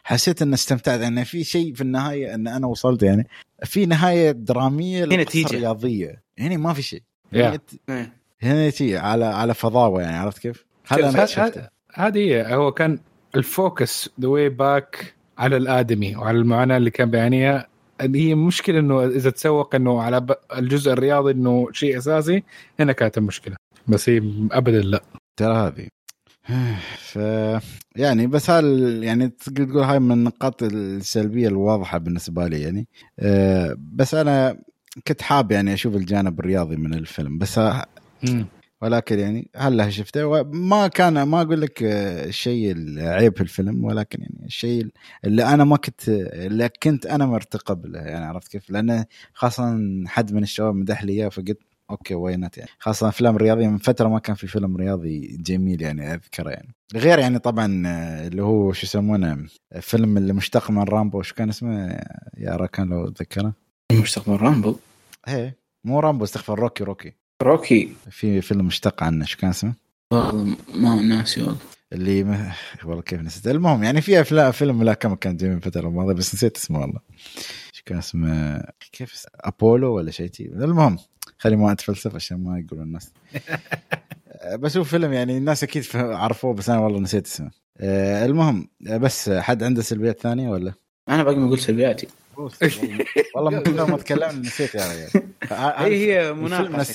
حسيت ان استمتعت ان في شيء في النهاية إن أنا وصلت يعني في نهاية درامية للقصة نتيجة. رياضية هنا ما في شيء Yeah. هنا إيه. هنا على على فضاوة يعني عرفت كيف؟ هذا شوف، أنا شفته هذه هي هو كان ال focus the way back على الآدمي وعلى المعاناة اللي كان بيعانيها. هي مشكلة إنه إذا تسوق إنه على الجزء الرياضي إنه شيء أساسي هنا كانت المشكلة. بس هي ابدا لا. ترى هذه. ف يعني بس هال يعني تقدر تقول هاي من النقاط السلبية الواضحة بالنسبة لي يعني. أه بس أنا كنت حاب يعني أشوف الجانب الرياضي من الفيلم. بس. ولكن يعني هلا شفته وما كان ما أقول لك آه، الشيء العيب في الفيلم ولكن يعني الشيء اللي أنا ما كنت اللي كنت أنا مرتقب له يعني عرفت كيف؟ لأنه خاصة حد من الشباب مدح لي إياه فقلت okay وينت يعني؟ خاصة أفلام رياضية من فترة ما كان في فيلم رياضي جميل يعني أذكره يعني. غير يعني طبعا آه، اللي هو شو يسمونه فيلم اللي مشتق من رامبو شو كان اسمه؟ يا راكان لو تذكره. مستقبل رامبو؟ هي مو رامبو استغفر روكي روكي. روكي في فيلم مشتق عنه شو كان اسمه؟ والله ما ناسي والله اللي ما... والله كيف نسيت المهم يعني في افلام فيلم ملاكمه كان جميل الفترة الماضية بس نسيت اسمه والله إيش كان اسمه كيف اسمه؟ أبولو ولا شيء شي. المهم خلي ما اتفلسف عشان ما يقولوا الناس بس هو فيلم يعني الناس أكيد عرفوه بس أنا والله نسيت اسمه آه، المهم بس حد عنده سلبيات ثانية ولا؟ أنا باقي ما قلت سلبياتي والله من كثر ما تكلمنا نسيت يا رجال هي هي مناقشة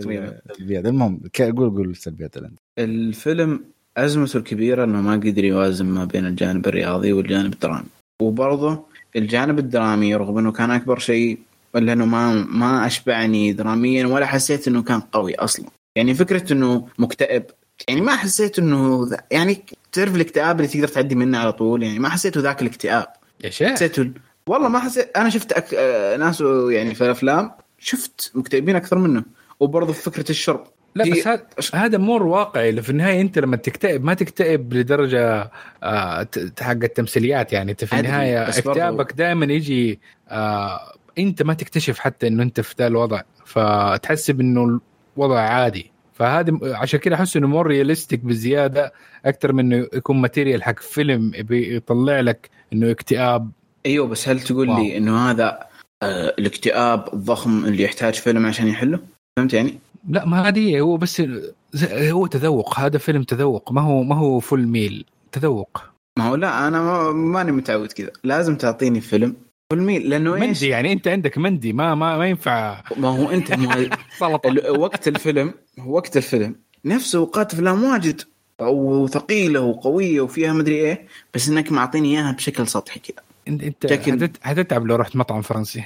طويلة. السلبيات المهم قول قول السلبيات اللي عندك. الفيلم ازمته الكبيرة إنه ما قدر يوازن ما بين الجانب الرياضي والجانب الدرامي. وبرضه الجانب الدرامي رغم إنه كان أكبر شيء إلا إنه ما ما أشبعني دراميا ولا حسيت إنه كان قوي أصلا. يعني فكرة إنه مكتئب يعني ما حسيت إنه ذا- يعني تعرف الاكتئاب اللي تقدر تعدي منه على طول يعني ما حسيته ذاك الاكتئاب. يا شيخ. حسيته والله ما حسيت أنا شفت أك... آه، ناس يعني في الأفلام شفت مكتئبين أكثر منه وبرضه في فكرة الشرب. لا هي- بس هذا هذا more واقعي في النهاية أنت لما تكتئب ما تكتئب لدرجة آه حق التمثيليات يعني. أنت في النهاية اكتئابك دائما يجي آه أنت ما تكتشف حتى إنه أنت في ذا الوضع. فتحسب انه الوضع عادي. فهذا عشان كده أحس إنه more realistic بزيادة أكثر من إنه يكون material حق فيلم بيطلع لك إنه اكتئاب إيوه بس هل تقول wow. لي إنه هذا آه الاكتئاب الضخم اللي يحتاج فيلم عشان يحله؟ فهمت يعني؟ لا ما هذه هو بس هو تذوق. هذا فيلم تذوق. ما هو ما هو full meal تذوق. ما هو لا أنا ما- ماني متعود كذا. لازم تعطيني فيلم فيلمين لأنه إيش؟ مندي يعني أنت عندك مندي. ما ما, ما ينفع. ما هو أنت ما وقت الفيلم وقت الفيلم. نفس أوقات أفلام واجد وثقيلة وقوية وفيها مدري إيه بس إنك معطيني إياها بشكل سطحي كذا. إنت لكن- حتت- حتتعب لو رحت مطعم فرنسي.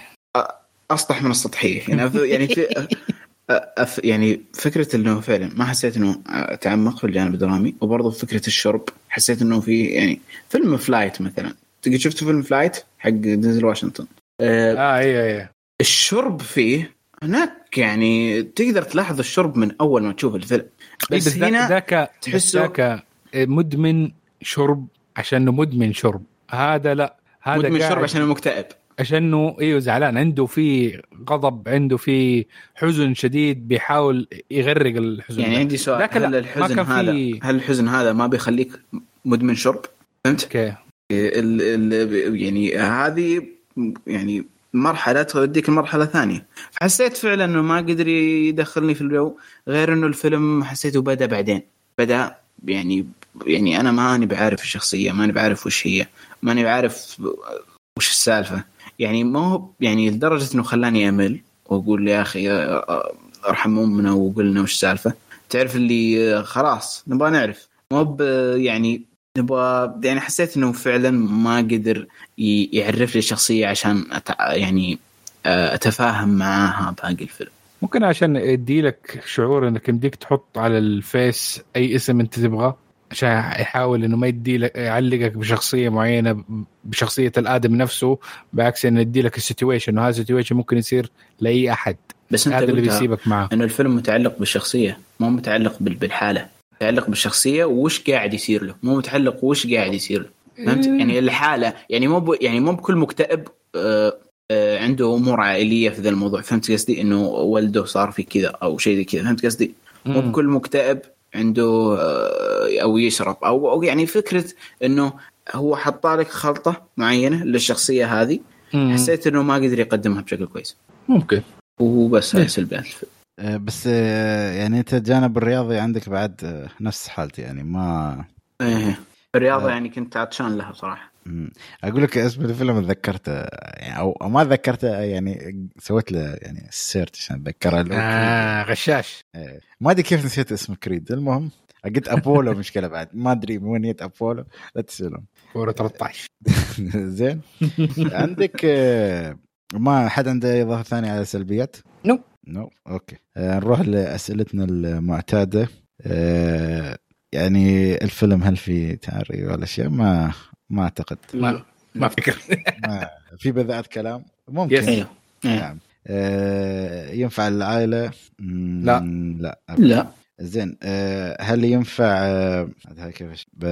اسطح من السطحية. يعني يعني في أف يعني فكرة إنه فعلا ما حسيت إنه تعمق في الجانب الدرامي وبرضه فكرة الشرب حسيت إنه في يعني فيلم فلايت مثلا. تقدر شفت فيلم فلايت حق دينزل واشنطن؟ آه آه أيوه أيوه الشرب فيه هناك يعني تقدر تلاحظ الشرب من أول ما تشوف الفيلم. بس, بس هنا ذاك تحسه- ذاك مدمن شرب عشانه مدمن شرب. هذا لا. هذا مدمن شرب عشان مكتئب عشانه إيوه زعلان عنده في غضب عنده في حزن شديد بيحاول يغرق الحزن يعني ده. عندي سؤال لا، هل الحزن هذا في- هل الحزن هذا ما بيخليك مدمن شرب؟ فهمت؟ أوكي ال ال يعني هذه يعني مرحلة توديك لمرحلة ثانية حسيت فعلا إنه ما قدر يدخلني في الجو غير إنه الفيلم حسيته بدأ بعدين بدأ يعني يعني أنا ماني بعارف الشخصية ماني بعارف وش هي ماني بعارف وش السالفة. يعني ما هو يعني لدرجة إنه خلاني أمل وأقول يا أخي أرحم أمنا وقلنا وش السالفة. تعرف اللي خلاص نبغى نعرف. مو يعني نبغى يعني حسيت إنه فعلا ما قدر يعرف لي الشخصية عشان أتع... يعني أتفاهم معاها باقي الفيلم. ممكن عشان يدي لك شعور انك يمديك تحط على الفيس اي اسم انت تبغاه عشان يحاول انه ما يدي لك يعلقك بشخصية معينة بشخصية الآدم نفسه بعكس إنه يدي لك ال situation. وهذا ال situation ممكن يصير لأي أحد. بس أنت هذا اللي بيسيبك معاه إنه الفيلم متعلق بالشخصية مو متعلق بال- بالحالة. متعلق بالشخصية وش قاعد يصير له. مو متعلق وش قاعد يصير له. فهمت؟ يعني الحالة يعني مو. يعني مو بكل مكتئب آه، عنده أمور عائلية في ذا الموضوع فهمت قصدي إنه والده صار في كذا أو شيء زي كذا فهمت قصدي مو. بكل مكتئب عنده آه، أو يشرب أو أو يعني فكرة إنه هو حط لك خلطة معينة للشخصية هذه مم. حسيت إنه ما قدر يقدمها بشكل كويس ممكن وبس إيه. هاي سلبيات آه، بس آه، يعني أنت الجانب الرياضي عندك بعد آه، نفس حالتي يعني ما إيه الرياضة آه. يعني كنت عطشان لها بصراحة مم. أقول لك أسم الفيلم تذكرته يعني أو أو ما تذكرته يعني سويت له يعني search عشان أتذكره. آه غشاش. إيه. ما أدري كيف نسيت اسم كريد. المهم قلت أبولو مشكله بعد. ما أدري من وين جت أبولو. لا تسالون كوره 13 زين. عندك آه، ما حد عنده إضافة ثانية على سلبيات؟ no. no. okay. آه، نروح لأسئلتنا المعتادة. آه، يعني الفيلم هل في تعري ولا شيء؟ ما ما أعتقد. ما ما فكر ما في بذاءة كلام؟ ممكن. yes. أيوه إيه. نعم آه، ينفع العائلة؟ لا. لا. لا. زين. آه، هل ينفع آه، هذا كيف ب...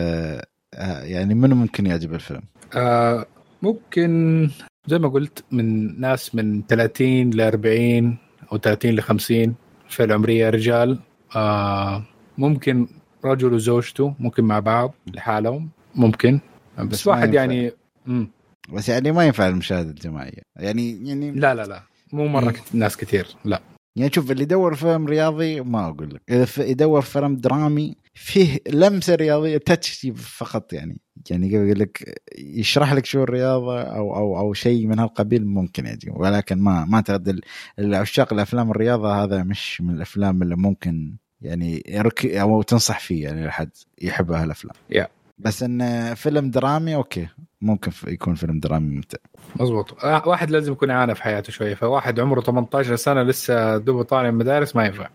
يعني منو ممكن يعجب الفيلم؟ آه ممكن زي ما قلت من ناس من 30 ل 40 أو 30 ل 50 الفئه العمرية رجال. آه ممكن رجل وزوجته ممكن مع بعض لحالهم. ممكن. بس, بس واحد. يعني مم. بس يعني ما ينفع المشاهدة الجماعية. يعني يعني لا لا لا. مو مرة كت... ناس كثير لا. يعني شوف اللي يدور فيلم رياضي ما أقول لك. إذا يدور فيلم درامي فيه لمسة رياضية touch فقط يعني. يعني يقول لك يشرح لك شو الرياضة أو أو أو شيء من هالقبيل ممكن يعجبه ولكن ما ما اعتقد ال- العشاق الافلام الرياضة هذا مش من الأفلام اللي ممكن يعني أو تنصح فيه يعني لحد يحب هالأفلام. yeah. بس إن فيلم درامي okay. ممكن يكون فيلم درامي ممتع. مزبوط آه واحد لازم يكون يعانى في حياته شوية فواحد عمره 18 سنة لسه دوبه طالع من المدارس ما ينفع.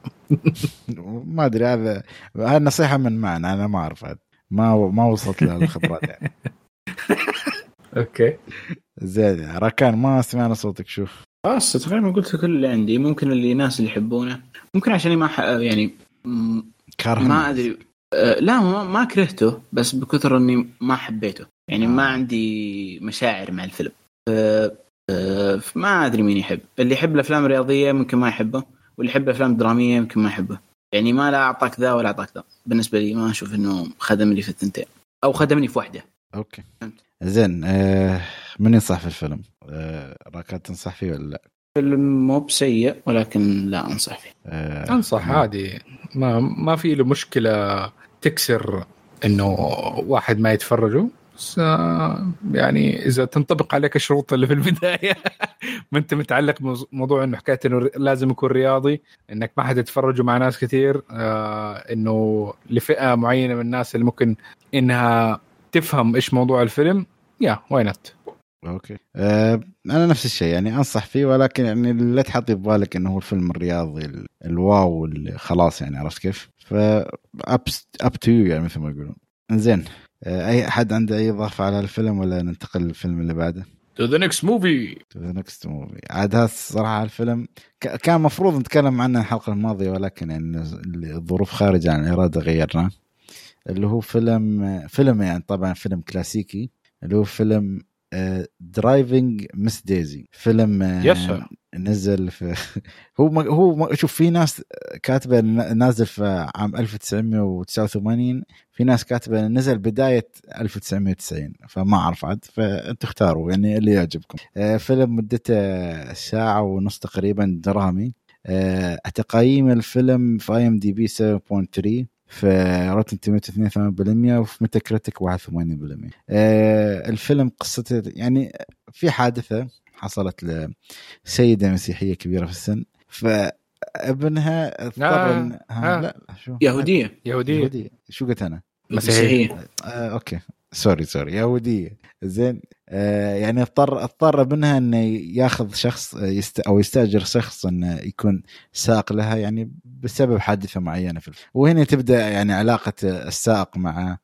ما أدري هذا هذه نصيحة من معنا أنا ما أعرف هذا. ما ما وصلت له الخبرات يعني. okay. زين راكان ما سمعنا صوتك شوف. خلاص تقريبا قلت كل اللي عندي. ممكن اللي الناس اللي يحبونه. ممكن عشان ما ح... يعني م- ما أدري. لا ما, ما كرهته بس بكثر إني ما حبيته. يعني ما آه. عندي مشاعر مع الفيلم. ف- آه، ما أدري مين يحب. اللي يحب الأفلام الرياضية ممكن ما يحبه واللي يحب الأفلام الدرامية يمكن ما يحبه. يعني ما لا أعطاك ذا ولا أعطاك ذا. بالنسبة لي ما أشوف إنه خدم لي في الثنتين. أو خدمني في واحدة. أوكي. فهمت. زين آه من ينصح في الفيلم؟ آه راكان تنصح فيه ولا لا؟ فيلم مو بسيء ولكن لا أنصح فيه. آه أنصح عادي. ما ما في له مشكلة تكسر إنه واحد ما يتفرجوا بس يعني إذا تنطبق عليك الشروط اللي في البداية ما أنت متعلق بموضوع إنه حكاية إنه لازم يكون رياضي إنك ما حتتفرجوا مع ناس كثير آه إنه لفئة معينة من الناس اللي ممكن إنها تفهم إيش موضوع الفيلم yeah why not okay أه أنا نفس الشيء يعني أنصح فيه ولكن يعني لا تحط في بالك إنه هو الفيلم الرياضي ال wow اللي خلاص يعني عرفت كيف؟ ف up to you يعني مثل ما يقولون زين أه أي أحد عنده أي إضافة على الفيلم ولا ننتقل للفيلم اللي بعده؟ to the next movie to the next movie عاد هذا الصراحة الفيلم كان المفروض نتكلم عنه الحلقة الماضية ولكن يعني الظروف خارجه عن الإرادة غيرناه اللي هو فيلم فيلم يعني طبعا فيلم كلاسيكي اللي هو فيلم Driving Miss Daisy فيلم yes نزل في هو هو شوف في ناس كاتبة نازل في عام 1989 في ناس كاتبة نزل بداية 1990 فما أعرف عاد فانتم اختاروا يعني اللي يعجبكم. آه، فيلم مدته ساعة ونص تقريبا درامي آه، تقييم الفيلم في IMDb 7.3 في Rotten Tomatoes 82% وفي ميتا كريتيك 81% آه الفيلم قصته يعني في حادثة حصلت لسيدة مسيحية كبيرة في السن فابنها اضطر آه. آه. لا شو يهودية يهودية, يهودية شو قلت أنا؟ مسيحية آه okay sorry sorry يهوديه زين آه يعني اضطر اضطر ابنها إنه ياخذ شخص يست أو يستأجر شخص إنه يكون سائق لها يعني بسبب حادثة معينة في وهنا تبدأ يعني علاقة السائق مع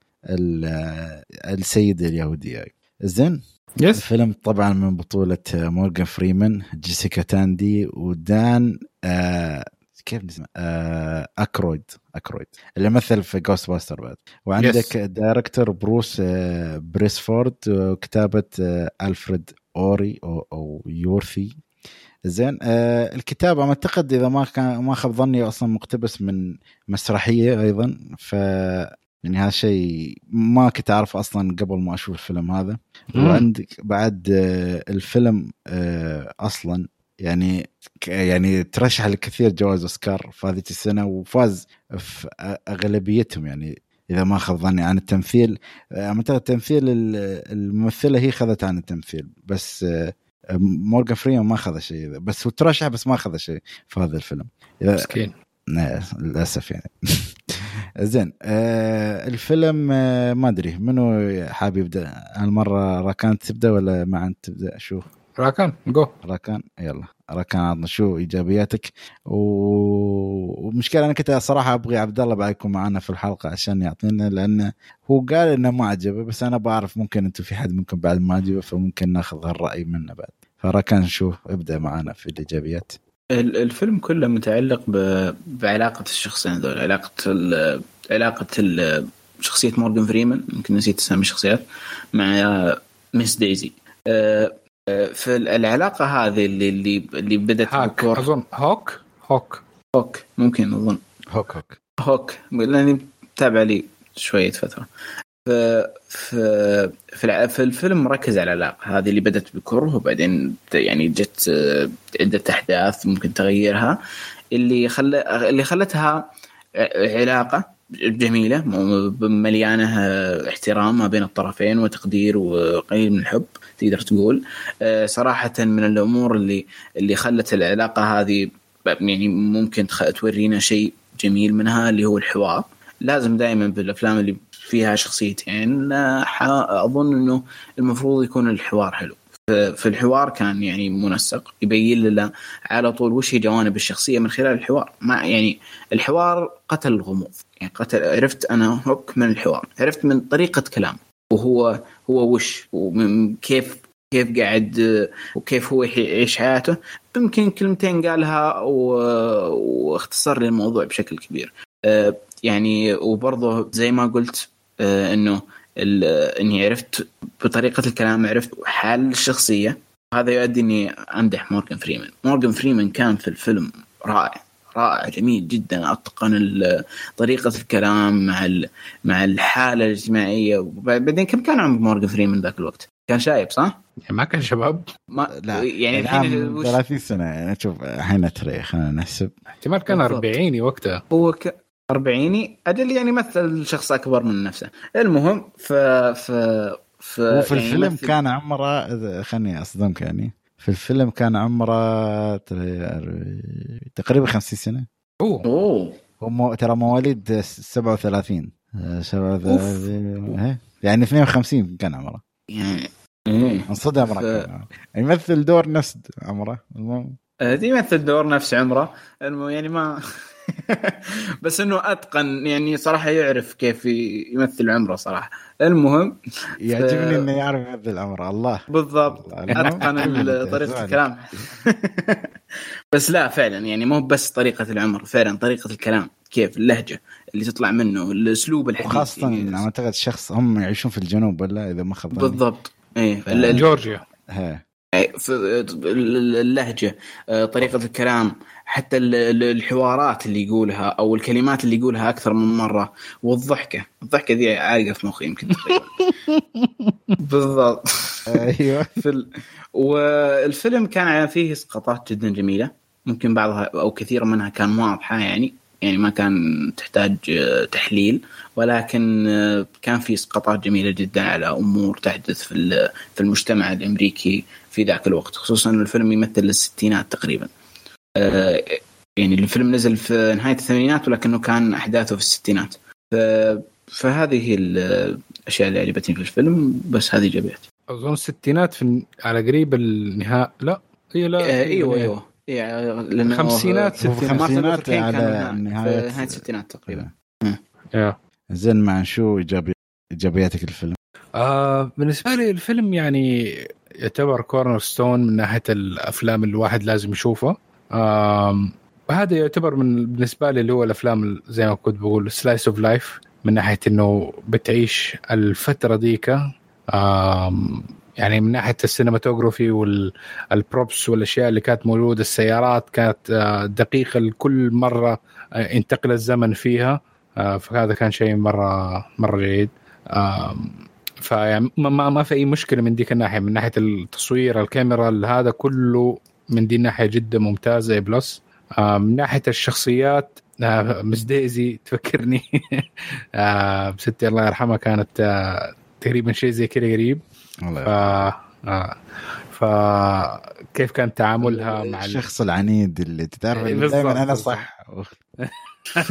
السيده اليهوديه زين yes الفيلم طبعا من بطولة مورغان فريمان جيسيكا تاندي ودان آه كيف نسمع؟ آه أكرويد أكرويد. اللي مثل في Ghostbusters بعد. وعندك yes. director بروس آه بيريسفورد وكتابه آه الفريد اوري أو, أو يوري زين آه الكتاب أعتقد إذا ما كان ما خاب ظني أصلا مقتبس من مسرحية أيضا. ف يعني هذا شيء ما كنت اعرف أصلا قبل ما أشوف الفيلم هذا. مم. وعندك بعد آه الفيلم آه أصلا يعني يعني ترشح لكثير جوائز أوسكار في هذه السنة وفاز في أغلبيتهم يعني إذا ما خاب ظني عن التمثيل. اعتقد التمثيل الممثلة هي خذت عن التمثيل بس مورجان فريمان ما أخذ شيء بس هو ترشح بس ما أخذ شيء في هذا الفيلم. مسكين. للأسف يعني. زين آه الفيلم آه ما أدري منو حاب يبدأ؟ هالمرة راكان تبدأ ولا ما انت تبدأ؟ شو؟ راكان جو راكان يلا. راكان عطنا شو إيجابياتك. و... ومشكلة أنا كنت صراحة أبغي عبد الله بعد يكون معنا في الحلقة عشان يعطينا لأنه هو قال إنه ما عجبه بس أنا بعرف ممكن أنتم في حد منكم بعد ما عجبه فممكن ناخذ الراي منه بعد. فراكان شو ابدأ معنا في الإيجابيات. الفيلم كله متعلق ب... بعلاقة الشخصين هذول علاقة ال... علاقة ال... شخصية مورجان فريمان يمكن نسيت اسامي الشخصيات مع Miss Daisy. أه في العلاقة هذه اللي اللي اللي بدأت هاك أظن. هوك؟ هوك. هوك ممكن أظن. هوك هوك. هوك. لأني متابع لي شوية فترة. في في في, في الفيلم مركز على العلاقة. هذه اللي بدأت بكره وبعدين يعني جت عدة أحداث ممكن تغيرها. اللي خلى اللي خلتها علاقة جميلة مليانة احترام ما بين الطرفين وتقدير وقليل من الحب. تقدر تقول. آه، صراحة من الأمور اللي اللي خلت العلاقة هذه يعني ممكن تورينا شيء جميل منها اللي هو الحوار. لازم دائما بالأفلام اللي فيها شخصيتين آه، أظن إنه المفروض يكون الحوار حلو. في الحوار كان يعني منسق يبين لنا على طول وش هي جوانب الشخصية من خلال الحوار. ما يعني الحوار قتل الغموض. يعني قتل عرفت أنا هوك من الحوار. عرفت من طريقة كلام وهو هو وش وكيف كيف قاعد وكيف هو يعيش حياته. يمكن كلمتين قالها واختصر لي الموضوع بشكل كبير. آه، يعني وبرضه زي ما قلت آه، إنه إني عرفت بطريقة الكلام عرفت حال الشخصية. هذا يؤدي إني أمدح مورجان فريمان. مورجان فريمان كان في الفيلم رائع. رائع جميل جدا. أتقن طريقة الكلام مع مع الحالة الاجتماعية. وبعدين كم كان عمر مورجان فريمان ذاك الوقت؟ كان شايب صح؟ يعني ما كان شباب. ما لا يعني الحين 30 سنة يعني شوف الحين ترى خلينا نحسب. احتمال كان 40 وقتها. هو ك... أربعيني أجل يعني مثل شخص أكبر من نفسه. المهم ف... ف... ف... وفي يعني الفيلم يمثل- كان عمره خلني أصدمك يعني. في الفيلم كان عمره تقريبا 50 سنة. أوه. أوه. هو مو- ترى مواليد 37 آه، 37 إيه. يعني 52 كان عمره. إيه. انصدم ف- كان يمثل دور نفس عمره. المهم. آه، يمثل دور نفس عمره. المهم يعني ما بس إنه أتقن يعني صراحة يعرف كيف يمثل عمره صراحة. المهم يعجبني إنه يعرف يمثل عمره. الله. بالضبط. المهم. أتقن طريقة. الكلام. بس لا فعلا يعني مو بس طريقة العمر فعلا طريقة الكلام كيف اللهجة اللي تطلع منه الأسلوب الحديث. وخاصة يعني أعتقد الشخص هم يعيشون في الجنوب ولا إذا ما خاب ظني. بالضبط. إيه ف- ال- جورجيا. ها. في ال- اللهجة آه، طريقة الكلام حتى ال- ال- الحوارات اللي يقولها أو الكلمات اللي يقولها أكثر من مرة والضحكة. الضحكة دي عالقه في مخي يمكن بالضبط. أيوه. في ال... والفيلم كان فيه إسقاطات جدا جميلة. ممكن بعضها أو كثير منها كان واضحة يعني. يعني ما كان تحتاج آه، تحليل. ولكن آه، كان في إسقاطات جميلة جدا على أمور تحدث في في المجتمع الأمريكي في ذاك الوقت. خصوصا الفيلم يمثل الستينات تقريبا. يعني الفيلم نزل في نهاية الثمانينات ولكنه كان أحداثه في الستينات. ف... فهذه هي الأشياء اللي عجبتني في الفيلم بس هذه جابتني أظن الستينات في على قريب النهاء لا هي لا آه، إيوه إيوه. إيه، لأنه خمسينات، ستينات. خمسينات على كان نهاية- في نهاية. الستينات تقريبا. yeah. زين مع شو ايجابي إيجابياتك الفيلم؟ آه بالنسبة لي الفيلم يعني يعتبر cornerstone من ناحية الأفلام اللي الواحد لازم يشوفها آم، وهذا يعتبر من بالنسبة لي اللي هو الأفلام ال- زي ما كنت بقول slice of life من ناحية إنه بتعيش الفترة ديك يعني من ناحية ال cinematography وال props والأشياء اللي كانت موجودة السيارات كانت آه، دقيقة لكل مرة آه، انتقل الزمن فيها. آه، فهذا كان شيء مره مرة جيد. آم، فيعني ما, ما, ما في أي مشكلة من ديك الناحية من ناحية التصوير الكاميرا هذا كله من دي الناحيه جدا ممتازة plus آه، من ناحية الشخصيات آه، Miss Daisy تفكرني. آه، ستي الله يرحمها كانت تقريبا شيء زي كذا قريب. ف والله آه، فكيف كان تعاملها مع ال- الشخص العنيد اللي تعرف بالضبط، دائما أنا. صح.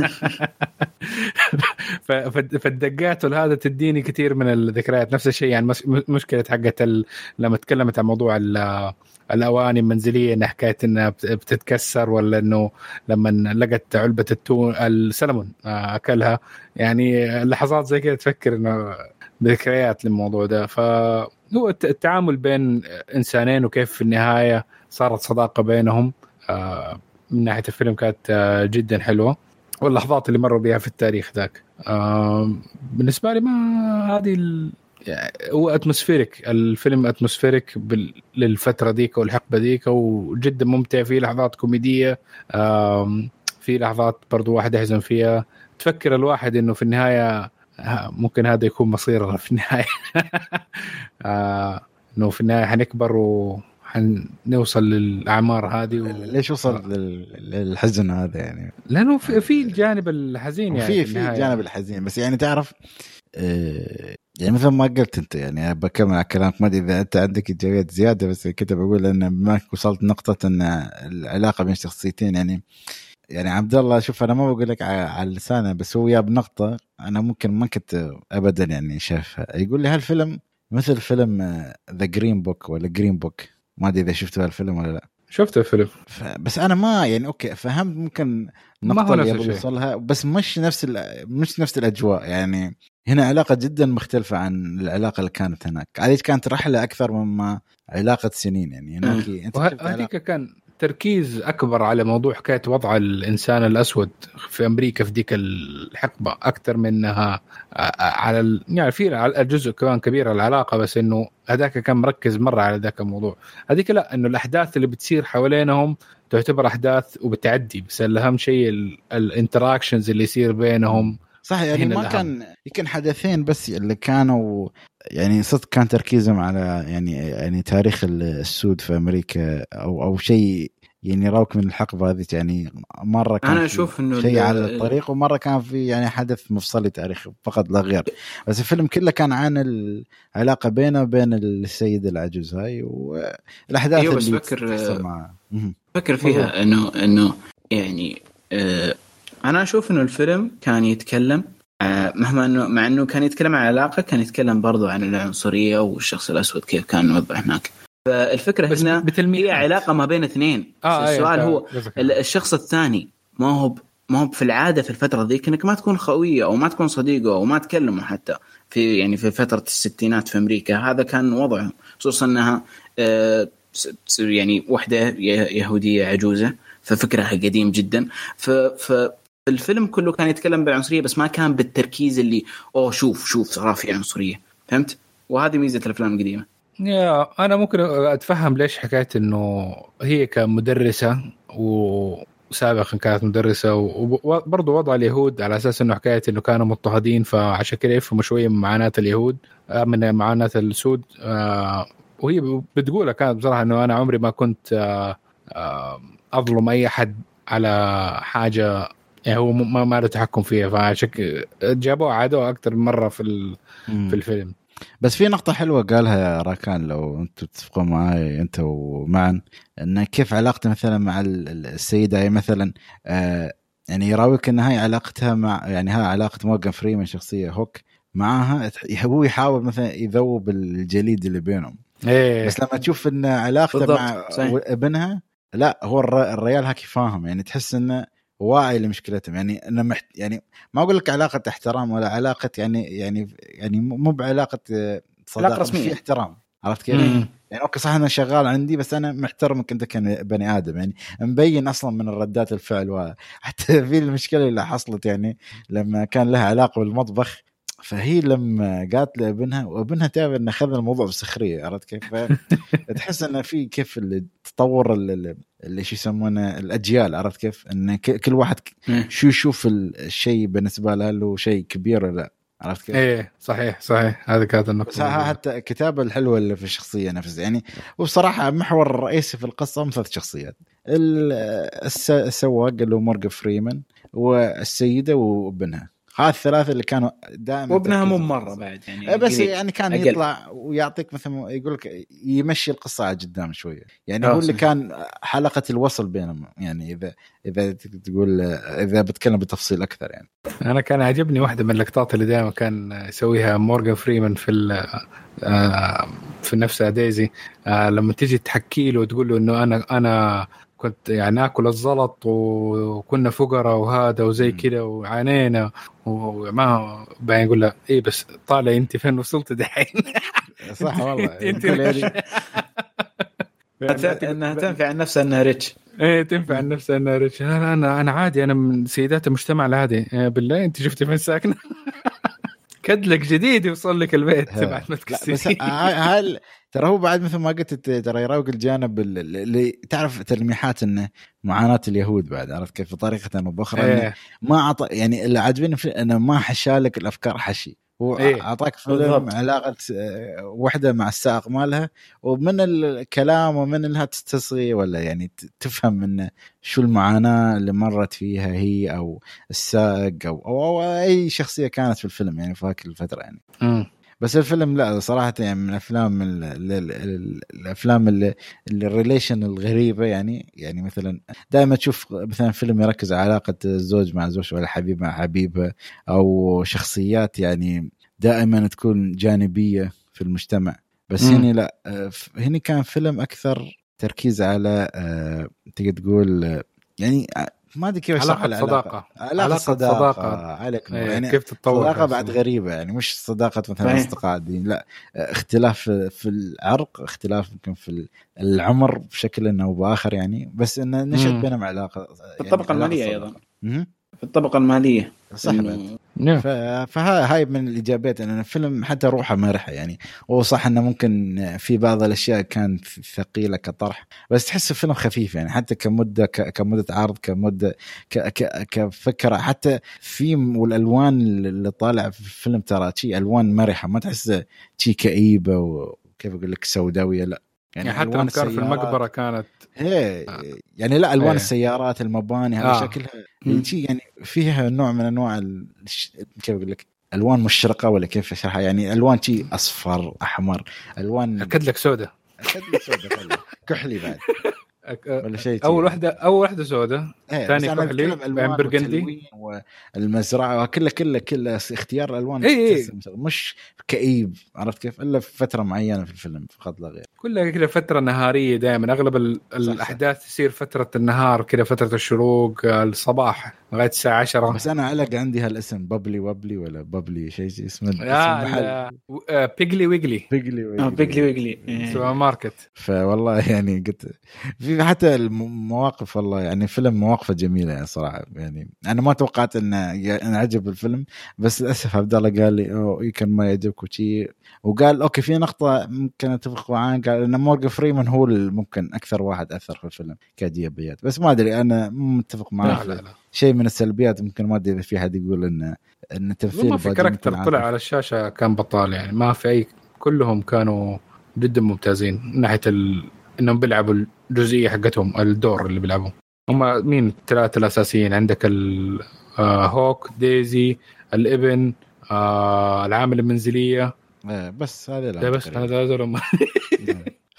فالدقات هذا تديني كثير من الذكريات. نفس الشيء يعني مشكلة حقت ال... لما تكلمت عن موضوع ال... الأواني المنزلية إنها حكاية إنها بت- بتتكسر ولا إنه لما لقت علبة التون السلمون آه، أكلها. يعني لحظات زي كذا تفكر إنه ذكريات للموضوع ده. فهو الت- التعامل بين إنسانين وكيف في النهاية صارت صداقة بينهم آه، من ناحية الفيلم كانت آه، جدا حلوة. واللحظات اللي مروا بها في التاريخ ذاك بالنسبة لي ما هذه هو atmospheric الفيلم atmospheric بال... للفترة ديك والحقبة ديك وجدا ممتع في لحظات كوميدية في لحظات برضو واحد يحزن فيها. تفكر الواحد إنه في النهاية ها، ممكن هذا يكون مصيرنا في النهاية. آه، إنه في النهاية حنكبر وحنوصل للأعمار هذه و... ليش وصل لل- للحزن هذا يعني؟ لأنه في, في الجانب الحزين يعني في في. الجانب الحزين بس يعني تعرف آه، يعني مثل ما قلت أنت يعني بكمل على كلامك ما أدري إذا أنت عندك إيجابيات زيادة بس كنت بقول ان ما وصلت نقطة إن العلاقة بين الشخصيتين يعني يعني عبد الله شوف أنا ما بقول لك على لسانه بس هو جاب نقطة أنا ممكن ما كنت ابدا يعني شايفها. يقول لي هالفيلم مثل فيلم The Green Book ولا Green Book ما أدري إذا شفتوا هالفيلم ولا لا. شفت الفيلم ف- بس أنا ما يعني okay فهمت ممكن ما النقطه هو اللي. يوصلها بس مش نفس ال- مش نفس الأجواء. يعني هنا علاقة جدا مختلفة عن العلاقة اللي كانت هناك. هذه كانت رحله أكثر مما علاقة سنين. يعني هناك أنت شفت علاقة- كان تركيز أكبر على موضوع حكاية وضع الإنسان الأسود في أمريكا في ديك الحقبة أكثر منها على ال... يعني في على الجزء كمان كبير العلاقة بس إنه هذاك كان مركز مرة على ذاك الموضوع هذيك لا إنه الأحداث اللي بتصير حوالينهم تعتبر أحداث وبتعدي بس أهم شيء الانتراكشنز اللي يصير بينهم صح يعني ما الأهم. كان يمكن حدثين بس اللي كانوا يعني صدق كان تركيزهم على يعني يعني تاريخ السود في أمريكا أو أو شيء يعني يراوك من الحقبه هذه يعني مرة كان أنا أشوف إنه شيء على الطريق ومرة كان في يعني حدث مفصلي تاريخي فقط لا غير. بس الفيلم كله كان عن العلاقة بينه وبين السيده العجوز هاي والأحداث أيوة، اللي فكر- مهم. فكر فيها إنه إنه يعني آه أنا أشوف إنه الفيلم كان يتكلم مهما انه مع إنه كان يتكلم عن علاقه كان يتكلم برضو عن العنصرية والشخص الأسود كيف كان موضح هناك. فالفكرة هنا هي علاقة ما بين اثنين. بس أيوة، السؤال أنت هو الشخص الثاني ما هو ب- ما هو في العادة في الفترة ذيك إنك ما تكون خوية أو ما تكون صديقة أو ما تكلمه حتى. في يعني في فترة الستينات في أمريكا هذا كان وضعهم. خصوصا إنها آه، يعني وحدة يهودية عجوزة. ففكرها قديم جدا. ف ف الفيلم كله كان يتكلم بالعنصرية بس ما كان بالتركيز اللي أوه شوف شوف صار في عنصرية فهمت؟ وهذه ميزة الأفلام القديمة يا أنا ممكن أتفهم ليش حكايه إنه هي كمدرسة وسابقا كانت مدرسة وبرضه وضع اليهود على أساس إنه حكايه إنه كانوا مضطهدين فعشان كده يفهموا شوية من معاناة اليهود آه، من معاناة السود آه، وهي بتقولها كانت بصراحة إنه أنا عمري ما كنت آه، أظلم أي حد على حاجة هو ما ما له تحكم فيها فعشان كده جابوها عادوها أكثر من مرة في ال- في الفيلم. بس في نقطة حلوة قالها راكان لو أنتم تتفقون معي أنت ومعا إن كيف علاقته مثلا مع ال- ال- السيدة هي مثلا آه يعني يراويك إن هاي علاقتها مع يعني هاي علاقة مورجان فريمان شخصية هوك معاها هو يحاول مثلا يذوب الجليد اللي بينهم. إيه. بس لما تشوف إن علاقته مع صحيح. ابنها لا هو الر- الريال هاك فاهم يعني تحس إنه واعي لمشكلتهم يعني انه محت يعني ما أقول لك علاقة احترام ولا علاقة يعني يعني يعني مو بعلاقة آه، صداقة علاقة بس في. احترام عرفت كيف؟ مم. يعني أوكي صح أنا شغال عندي بس أنا محترمك انت كبني آدم يعني مبين أصلا من الردات الفعل و- حتى في المشكلة اللي حصلت يعني لما كان لها علاقة بالمطبخ فهي لما قالت لابنها وابنها تعرف انه اخذ الموضوع بسخرية عرفت كيف؟ تحس انه في كيف التطور ال- ال- اللي شو يسمونه الأجيال عرفت كيف؟ إن ك- كل واحد إيه. شو يشوف ال- الشيء بالنسبة له هل هو شيء كبير ولا لا عرفت كيف؟ إيه صحيح صحيح هذه كانت بس ها- حتى الكتابة الحلوة اللي في الشخصية نفسها يعني وبصراحة المحور الرئيسي في القصة هم ثلاث شخصيات ال- الس- السواق اللي هو مورجان فريمان والسيدة وابنها هذه الثلاثة اللي كانوا دائما وابنها مو مرة. بعد يعني إيه بس. يعني كان أقل. يطلع ويعطيك مثلا يقول لك يمشي القصة على قدام شوية يعني آه، هو اللي. كان حلقة الوصل بينهم يعني إذا إذا تقول إذا بتكلم بتفصيل أكثر يعني أنا كان عجبني واحدة من اللقطات اللي دائما كان يسويها مورجان فريمان في ال- آه، في نفسها دايزي آه، لما تيجي تحكي له وتقول له إنه أنا أنا كنت يعني ناكل الزلط وكنا فقراء وهذا وزي. كده وعانينا وما بعدين يقول لها إيه بس طالع أنت فين وصلت دحين؟ صح والله. أنت- يقول يعني إنها تنفع عن نفسها إنها ريتش إيه تنفع نفسها إنها ريتش لا لا أنا أنا عادي أنا من سيدات المجتمع العادي. إيه بالله أنت شفتي فين ساكنة؟ كدلك جديد يوصل لك البيت. بعد ما ه- هل ترى هو بعد مثل ما قلت ترى يراوق الجانب ال- اللي تعرف تلميحات إنه معاناة اليهود بعد عرفت كيف بطريقه أو باخرى إيه. ما اعطى يعني اللي عاجبني إنه ما حشالك الأفكار حشي هو إيه. أعطاك فيلم بالضبط. علاقة آه، وحدة مع السائق مالها ومن الكلام ومن انها تستصغي ولا يعني تفهم انه شو المعاناة اللي مرت فيها هي أو السائق أو, أو, أو أي شخصية كانت في الفيلم يعني في هاك الفترة يعني مم. بس الفيلم لا صراحة يعني من الافلام ال- ال- ال- ال- الأفلام اللي ال relation الغريبة يعني يعني مثلا دائما تشوف مثلا فيلم يركز على علاقة الزوج مع زوجته ولا حبيب مع حبيبه أو شخصيات يعني دائما تكون جانبية في المجتمع بس. هنا لا هنا كان فيلم أكثر تركيز على آه، تقدر تقول يعني ما أدري كيف العلاقة. صداقة. علاقة علاقة صداقة, صداقة. عليك. إيه. يعني كيف تتطور صداقة بعد. غريبة يعني مش صداقة مثلا. اصدقاء دين لا اختلاف في- في العرق اختلاف يمكن في العمر بشكل أو بآخر يعني بس إنه نشأت. بينهم علاقة يعني الطبقه علاقة المالية. أيضا. في الطبقة المالية. صح. نعم. فهاي من الإيجابيات إن الفيلم حتى روحه مرحة يعني. هو صح إنه ممكن في بعض الأشياء كانت ثقيلة كطرح بس تحس الفيلم خفيف يعني. حتى كمدة ك- كمدة عرض كمدة ك ك كفكرة. حتى في والألوان اللي طالع في الفيلم ترى شي ألوان مرحة. ما تحس شي كئيبة وكيف أقول لك سوداوية. لا. يعني حتى ألوان لما كان في المقبرة كانت إيه يعني لا ألوان إيه. السيارات المباني هذا آه. شكلها مم. شيء يعني فيها نوع من أنواع ال- الش- كيف أقول لك ألوان مشرقة ولا كيف أشرحها يعني ألوان شيء أصفر أحمر ألوان أكد لك سوداء أكد لك سوداء. كحلي بعد ولا شيء أول. واحدة أول واحدة سوداء. إيه، ثاني كحلي، بعدين. وتلوين والمزرعة كله كله كله اختيار الالوان إيه، إيه. مش كئيب عرفت كيف؟ إلا في فترة معينة في الفيلم فقط لا غير. كلها كذا فترة نهارية دائما. أغلب ال- الأحداث تصير فترة النهار كذا فترة الشروق الصباح. لغاية الساعة 10 بس أنا علق عندي هالاسم بابلي وابلي ولا بابلي شيء اسمه اسم لا آه، Piggly Wiggly. Piggly آه Wiggly. Piggly Wiggly. إيه. سوبر ماركت. فوالله يعني قلت في حتى المواقف والله يعني فيلم مواقفه جميلة يعني صراحة. يعني أنا ما توقعت إن أنا عجب الفيلم بس للأسف عبد الله قال لي أوه يمكن ما يعجبك وشي. وقال okay في نقطة ممكن أتفق معاه قال إن مورجان فريمان هو اللي ممكن أكثر واحد أثر في الفيلم كايجابيات بس ما أدري أنا متفق معاه. لا لا لا. شيء من السلبيات ممكن ما أدري إذا في حد يقول ان إن تمثيل ما في character طلع. على الشاشة كان بطال يعني. ما في اي كلهم كانوا جدا ممتازين من ناحية ال... إنهم بيلعبوا الجزئية حقتهم الدور اللي بيلعبوه هم مين؟ الثلاثة الأساسيين. عندك ال... آه هوك ديزي الإبن آه العامل المنزلية. إيه، بس هذا لا بس. هذا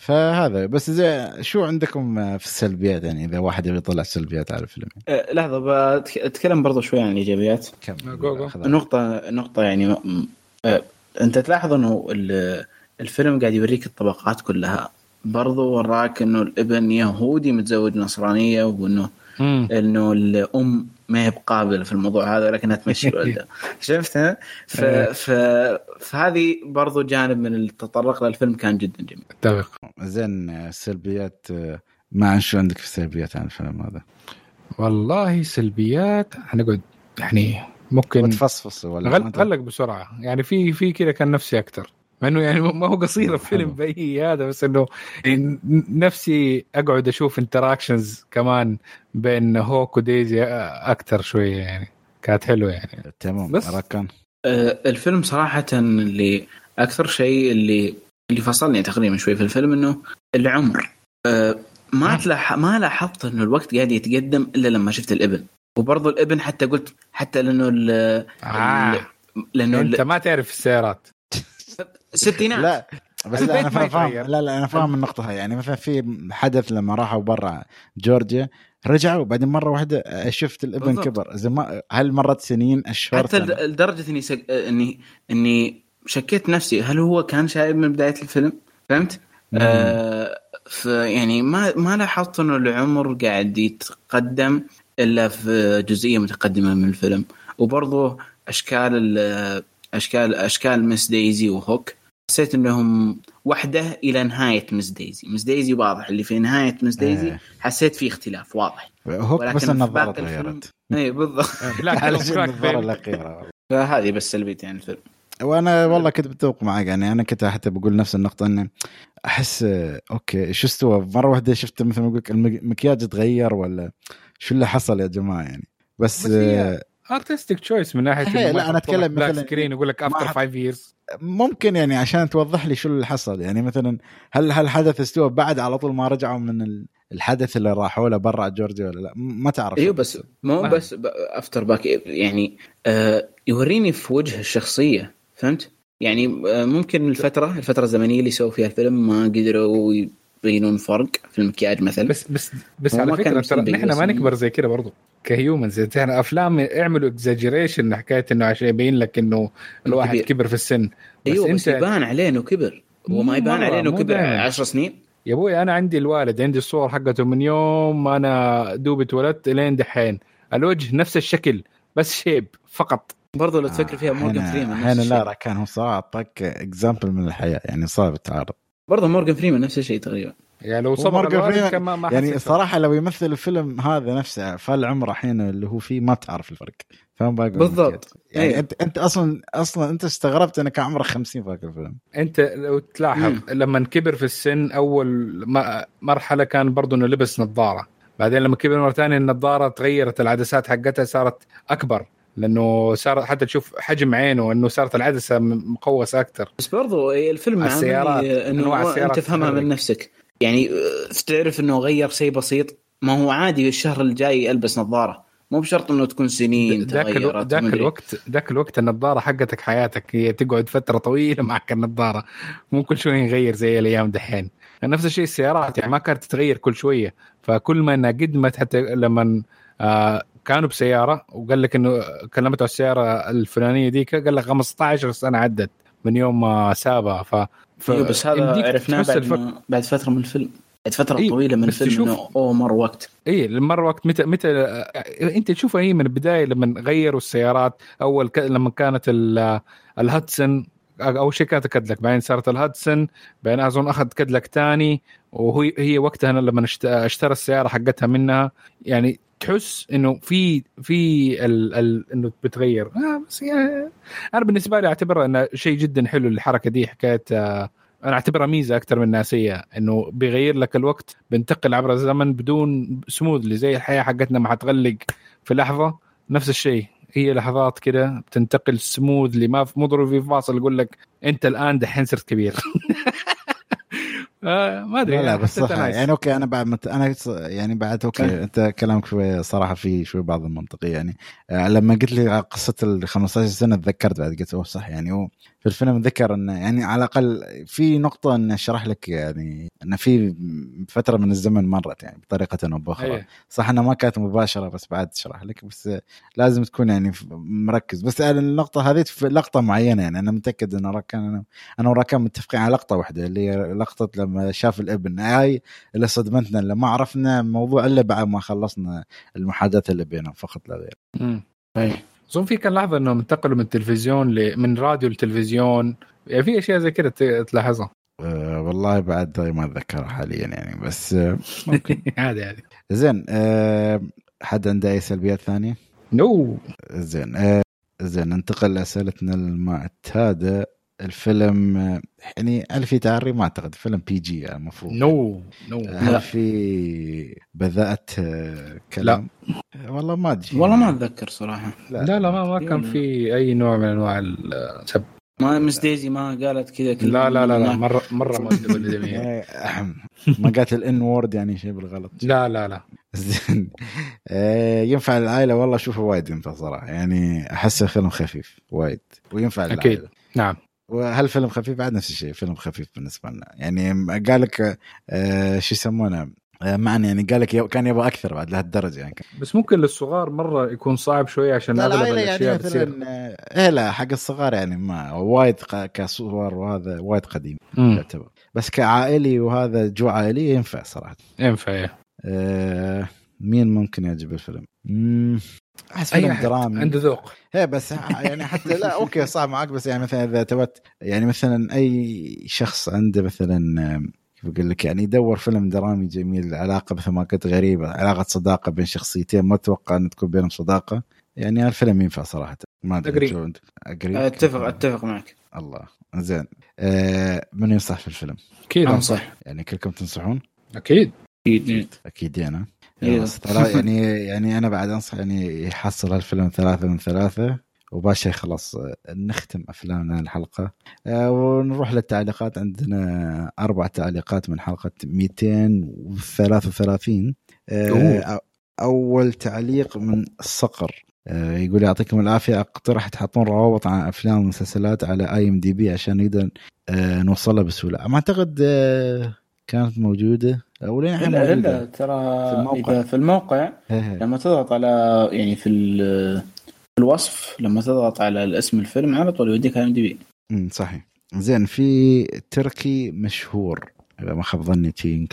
فهذا. بس زي شو عندكم في السلبيات يعني إذا واحد يبي يطلع سلبيات على الفيلم؟ آه، لحظة بتكلم برضو شوي عن الإيجابيات. خذ- نقطة نقطة يعني م- آه، أنت تلاحظ إنه ال- الفيلم قاعد يوريك الطبقات كلها. برضو وراك إنه الابن يهودي متزوج نصرانية وإنه. إنه الأم ما هي بقابله في الموضوع هذا ولكنها تمشي الولده شفت؟ ف... إيه. ف... فهذه برضو جانب من التطرق للفيلم كان جدا جميل. أتفق. زين السلبيات ما عن شو عندك في السلبيات عن الفيلم هذا؟ والله سلبيات حنقعد يعني ممكن وتفصفص ولا غلق بسرعة. يعني في في كذا كان نفسي أكثر مع إنه يعني ما هو قصير. الفيلم بأي هذا بس إنه يعني نفسي أقعد أشوف interactions كمان بين هوك وديزي أكثر شوية يعني كانت حلوة يعني تمام بس. ركان آه، الفيلم صراحة اللي أكثر شيء اللي اللي فصلني تقريبا شوي في الفيلم إنه العمر آه، ما تلاح ما لاحظت إنه الوقت قاعد يتقدم إلا لما شفت الإبن وبرضه الإبن حتى قلت حتى لأنه ال آه. لأنه أنت ال- ما تعرف السيارات الستينات لا بس لا أنا فاهم. لا لا أنا فاهم النقطة هاي يعني مثلا في حدث لما راحوا برا جورجيا رجعوا بعدين مرة واحدة شفت الابن بالضبط. كبر زي ما هل مرت سنين أشهر حتى سنة؟ ل- لدرجة إني سك... إني إني شكيت نفسي هل هو كان شايب من بداية الفيلم؟ فهمت؟ مم. آه فيعني ما ما لاحظت إنه العمر قاعد يتقدم إلا في جزئية متقدمة من الفيلم وبرضه أشكال ال- اشكال أشكال مس دايزي وهوك. حسيت إنهم وحدة إلى نهاية مس دايزي. مس دايزي واضح. اللي في نهاية مس دايزي إيه. حسيت في اختلاف واضح. هوك بس النظارة تغيرت اي بالضبط. النظارة. الأخيرة. فهذه بس سلبيتي عن الفيلم. وأنا والله كنت بتفق معك. يعني أنا كنت حتى بقول نفس النقطة انه أحس okay شو استوى؟ مرة واحدة شفت مثل ما أقول لك المكياج تغير ولا شو اللي حصل يا جماعة يعني؟ بس, بس artistic choice من ناحية لا، أتكلم black مثلاً screen يقول لك after حط- 5 years ممكن يعني عشان توضح لي شو اللي حصل يعني مثلا هل هل الحدث استوى بعد على طول ما رجعوا من ال- الحدث اللي راحوا له برا جورجيا ولا لا؟ ما تعرف. أيوه بس مو ما- بس ب- after black يعني آه يوريني في وجه الشخصية فهمت؟ يعني آه ممكن الفترة الفترة الزمنية اللي سووا فيها الفيلم ما قدروا يبينون فرق في المكياج مثلا. بس بس بس على ما كان فكره ترى نحن ما نكبر زي كده برضو ك humans. إحنا أفلام يعملوا exaggeration حكاية إنه عشان يبين لك إنه الواحد كبير. كبر في السن. بس أيوه بس يبان عليه انه كبر. هو ما يبان عليه انه كبر دايماً. 10 سنين. يا أبوي أنا عندي الوالد عندي الصور حقته من يوم ما أنا دوب اتولدت لين دحين. الوجه نفس الشكل بس شيب فقط. برضه لو تفكر فيها مورجان فريمان هنا لا. راكان هو صراحة اعطاك example من الحياة يعني صار بالتعارض برضه مورجان فريمان نفس الشيء تقريبا يعني لو صبر فريمان كان ما ما يعني حسيت. صراحة لو يمثل الفيلم هذا نفسه فالعمر الحين اللي هو فيه ما تعرف الفرق فاهم باقي بالضبط. يعني أيوة. انت أنت أصلا أصلا أنت استغربت إنك عمرك 50 في ذاك الفيلم أنت لو تلاحظ مم. لما كبر في السن أول ما- مرحلة كان برضه إنه لبس نظارة بعدين لما كبر مرة ثانية النظارة تغيرت العدسات حقتها صارت أكبر لأنه صار حتى تشوف حجم عينه انه صارت العدسة مقوسة أكثر بس برضو الفيلم السيارات، أنواع إنه السيارات أنت تفهمها. من نفسك. يعني آه، تعرف إنه غير شيء بسيط؟ ما هو عادي الشهر الجاي البس نظارة. مو بشرط إنه تكون سنين ذاك ألو... ذاك الوقت ذاك الوقت النظارة حقتك حياتك هي تقعد فترة طويلة معك النظارة. مو كل شوية نغير زي الأيام دحين. نفس الشيء السيارات يعني ما كانت تتغير كل شوية. فكل ما إنها قدمت حتى لما آه كانوا بسيارة وقال لك إنه كلمته السيارة الفلانية ديك قال لك 15 سنه عدت من يوم ما سابها. ف, ف... إيه، بس هذا عرفناه بعد, الفك... بعد فترة من الفيلم. بعد فترة إيه طويلة من الفيلم تشوف... إنه أوه مر وقت. اي مر وقت. متى متى أنت تشوف هي من البداية لما غيروا السيارات أول ك... لما كانت الهاتسون أول شيء كانت كادلك بعدين صارت الهاتسون بعدين أظن أخذ كادلك ثاني وهي هي وقتها لما اشترى السيارة حقتها منها. يعني تحس إنه في في ال ال إنه بتغير. آه بس يعني أنا بالنسبة لي اعتبر إنه شيء جدا حلو الحركة دي حكاية آه أنا أعتبرها ميزة أكثر من ناسيه إنه بيغير لك الوقت بنتقل عبر الزمن بدون سموذلي زي الحياة حقتنا ما حتغلق في لحظة. نفس الشيء هي لحظات كده بتنتقل سموذلي ما مو ضروري في فاصل يقول لك أنت الآن دحين صرت كبير. آه ما أدري لا, لا بس صح يعني okay أنا بعد مت... أنا يعني بعد okay أه. أنت كلامك شوي صراحة في شوي بعض المنطقيه يعني. آه لما قلت لي قصة ال 15 سنة تذكرت بعد قلت أوه صح يعني هو في الفيلم ذكر إنه يعني على الأقل في نقطة إنه شرح لك يعني إنه في فترة من الزمن مرت يعني بطريقة أو بأخرى. أيه. صح انها ما كانت مباشرة بس بعد شرح لك بس لازم تكون يعني مركز. بس النقطة هذه في لقطة معينة يعني أنا متأكد إن راكان أنا أنا وراكان متفقين على لقطة واحدة اللي هي لقطة لما شاف الابن. هاي اللي صدمتنا اللي ما عرفنا الموضوع إلا بعد ما خلصنا المحادثة اللي بينهم فقط لا غير. امم أظن في كان لحظة إنهم انتقلوا من التلفزيون ل... من راديو لتلفزيون يعني في أشياء زي كده تلاحظها. أه والله بعد ما أتذكرها حاليا يعني بس آه، ممكن. عادي عادي. زين أه حد عنده أي سلبيات ثانية؟ نو. no. زين أه زين ننتقل لأسئلتنا المعتادة. الفيلم يعني هل في تعري ما أعتقد فيلم PG المفروض. no no هل في بذاءة آه، كلام؟ لا. والله ما أدري. والله ما أتذكر صراحة. لا. لا, لا ما, ما كان في أي نوع من أنواع السب ما مس ديزي ما قالت كذا لا لا لا لا. مره مرة مؤدبه ما قالت ال N-word يعني شيء بالغلط. لا لا لا. زين. آه، ينفع العائلة؟ والله اشوفه وايد ينفع صراحة. يعني أحسه فيلم خفيف وايد وينفع العائلة. أكيد نعم. وهل فيلم خفيف؟ بعد نفس الشيء فيلم خفيف بالنسبة لنا. يعني قال لك آه شو يسمونه؟ آه معنى يعني قال لك كان يبغى أكثر بعد لهالدرجة يعني. بس ممكن للصغار مرة يكون صعب شوية عشان أغلب يعني الأشياء يعني مثلا إيه لا حق الصغار يعني ما وايد كصور وهذا وايد قديم يعتبر. بس كعائلي وهذا جو عائلي ينفع صراحة. ينفع إيه. آه مين ممكن يعجب الفيلم؟ أحس فيلم درامي. عنده ذوق. هي بس يعني حتى لا okay صعب معك بس يعني مثلا إذا تبت يعني مثلا أي شخص عنده مثلا كيف أقول لك يعني يدور فيلم درامي جميل علاقة مثل ما قلت غريبة علاقة صداقة بين شخصيتين ما أتوقع ان تكون بينهم صداقة. يعني الفيلم ينفع صراحة. ما أدري أتفق أتفق معك. الله. زين. آه من ينصح في الفيلم؟ أكيد. أنصح. يعني كلكم تنصحون؟ أكيد. أكيد أكيد أنا. إيه. يعني يعني أنا بعد أنصح يعني يحصل هالفيلم ثلاثة من ثلاثة وباشا خلاص نختم أفلامنا الحلقة. آه، ونروح للتعليقات. عندنا أربع تعليقات من حلقة 233 آه، أوه. أول تعليق من الصقر آه، يقول يعطيكم العافية. اقترح تحطون روابط عن أفلام ومسلسلات على اي ام دي بي عشان نقدر نوصلها بسهولة. ما أعتقد كانت موجودة. ولين الحين لا, لا ترى في الموقع, إذا في الموقع لما تضغط على يعني في الوصف لما تضغط على الاسم الفيلم على طول يوديك على ام دي بي امم صحيح. زين في تركي مشهور إذا ما خاب ظني شيء